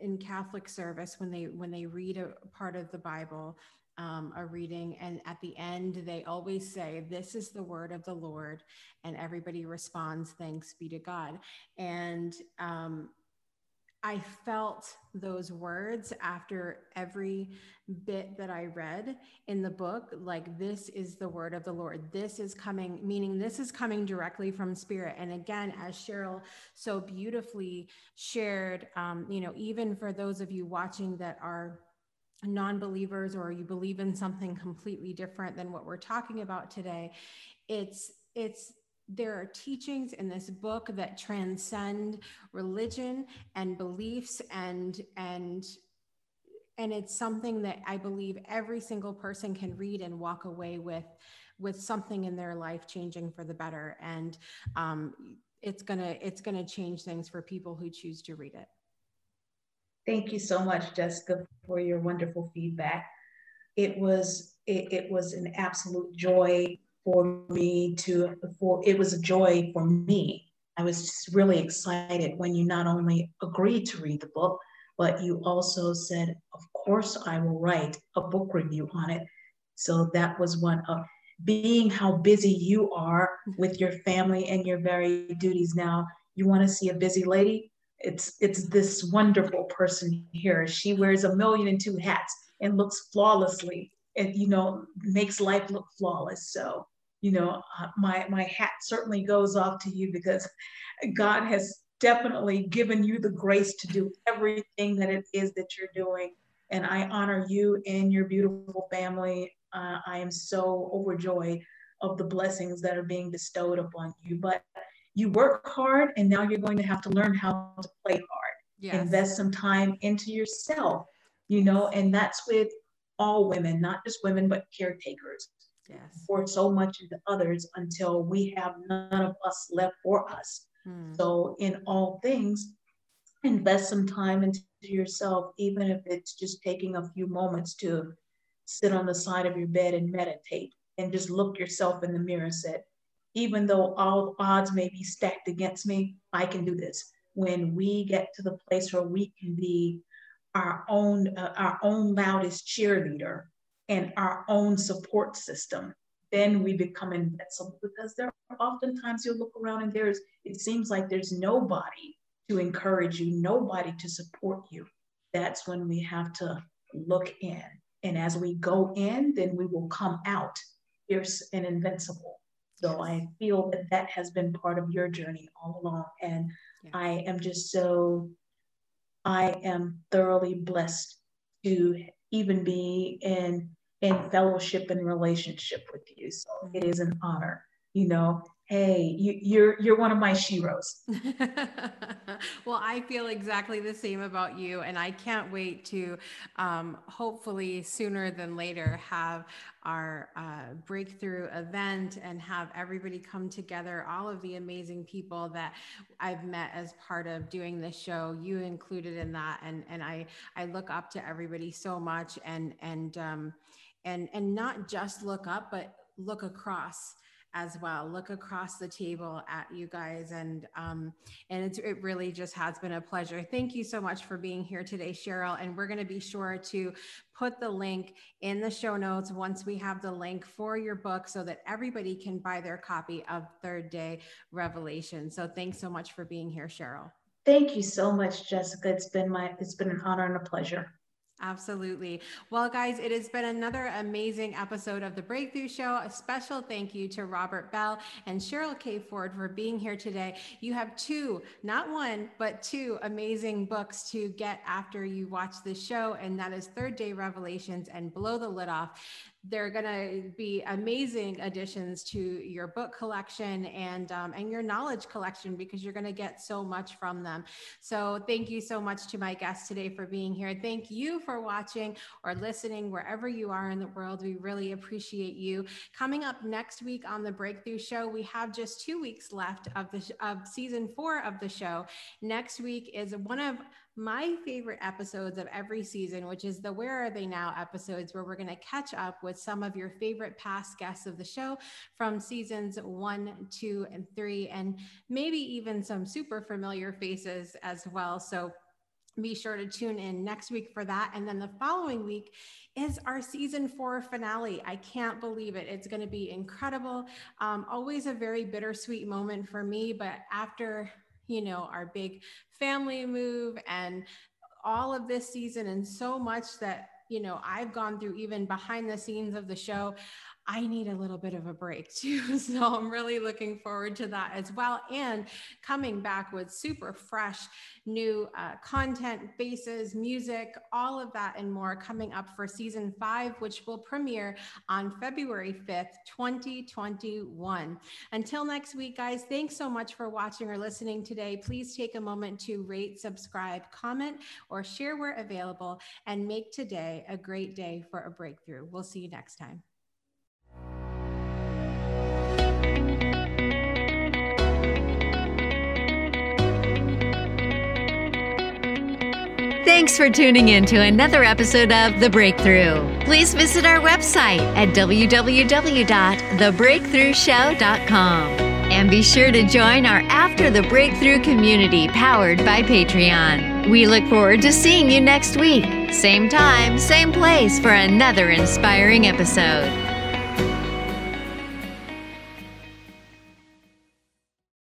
in Catholic service, when they when they read a part of the Bible, um, a reading, and at the end they always say, "This is the word of the Lord," and everybody responds, "Thanks be to God." And um, I felt those words after every bit that I read in the book. Like, this is the word of the Lord. This is coming, meaning this is coming directly from spirit. And again, as Cheryl so beautifully shared, um, you know, even for those of you watching that are non-believers or you believe in something completely different than what we're talking about today it's it's there are teachings in this book that transcend religion and beliefs and and and it's something that i believe every single person can read and walk away with with something in their life changing for the better. And um, it's gonna it's gonna change things for people who choose to read it thank you so much jessica for your wonderful feedback. It was it, it was an absolute joy for me to for it was a joy for me. I was just really excited when you not only agreed to read the book but you also said of course i will write a book review on it. So that was one of being how busy you are with your family and your very duties. Now you want to see a busy lady it's it's this wonderful person here she wears a million and two hats and looks flawlessly and you know makes life look flawless so you know, uh, my my hat certainly goes off to you because God has definitely given you the grace to do everything that it is that you're doing. And I honor you and your beautiful family. Uh, I am so overjoyed of the blessings that are being bestowed upon you. But you work hard, and now you're going to have to learn how to play hard. Yes. Invest some time into yourself, you know, and that's with all women, not just women, but caretakers yes. for so much of the others until we have none of us left for us. Hmm. So, in all things, invest some time into yourself, even if it's just taking a few moments to sit on the side of your bed and meditate and just look yourself in the mirror and say, even though all odds may be stacked against me, I can do this. When we get to the place where we can be our own uh, our own loudest cheerleader and our own support system, then we become invincible because there are oftentimes you'll look around and there's, it seems like there's nobody to encourage you, nobody to support you. That's when we have to look in. And as we go in, then we will come out fierce and invincible. So I feel that that has been part of your journey all along. And yeah. I am just so, I am thoroughly blessed to even be in in fellowship and relationship with you. So it mm-hmm. is an honor, you know. Hey, you, you're you're one of my sheroes. well, I feel exactly the same about you, and I can't wait to um, hopefully sooner than later have our uh, breakthrough event and have everybody come together. All of the amazing people that I've met as part of doing this show, you included in that, and and I I look up to everybody so much, and and um, and and not just look up but look across as well. Look across the table at you guys and um, and it's, it really just has been a pleasure. Thank you so much for being here today cheryl and we're going to be sure to put the link in the show notes once we have the link for your book so that everybody can buy their copy of third day revelation. So thanks so much for being here cheryl. Thank you so much jessica. It's been my it's been an honor and a pleasure Absolutely. Well, guys, it has been another amazing episode of The Breakthrough Show. A special thank you to Robert Bell and Cheryl K. Ford for being here today. You have two, not one, but two amazing books to get after you watch this show, and that is Third Day Revelations and Blow the Lid Off they're going to be amazing additions to your book collection and um, and your knowledge collection because you're going to get so much from them. So thank you so much to my guests today for being here. Thank you for watching or listening wherever you are in the world. We really appreciate you. Coming up next week on the Breakthrough Show, we have just two weeks left of the of season four of the show. Next week is one of my favorite episodes of every season, which is the Where Are They Now episodes, where we're going to catch up with some of your favorite past guests of the show from seasons one, two, and three, and maybe even some super familiar faces as well. So be sure to tune in next week for that. And then the following week is our season four finale. I can't believe it. It's going to be incredible. Um, always a very bittersweet moment for me, but after you know, our big family move and all of this season and so much that, you know, I've gone through even behind the scenes of the show. I need a little bit of a break too. So I'm really looking forward to that as well. And coming back with super fresh new uh, content, faces, music, all of that and more coming up for season five, which will premiere on February 5th, 2021. Until next week, guys, thanks so much for watching or listening today. Please take a moment to rate, subscribe, comment, or share where available and make today a great day for a breakthrough. We'll see you next time. Thanks for tuning in to another episode of The Breakthrough. Please visit our website at www.thebreakthroughshow.com. And be sure to join our After the Breakthrough community powered by Patreon. We look forward to seeing you next week. Same time, same place for another inspiring episode.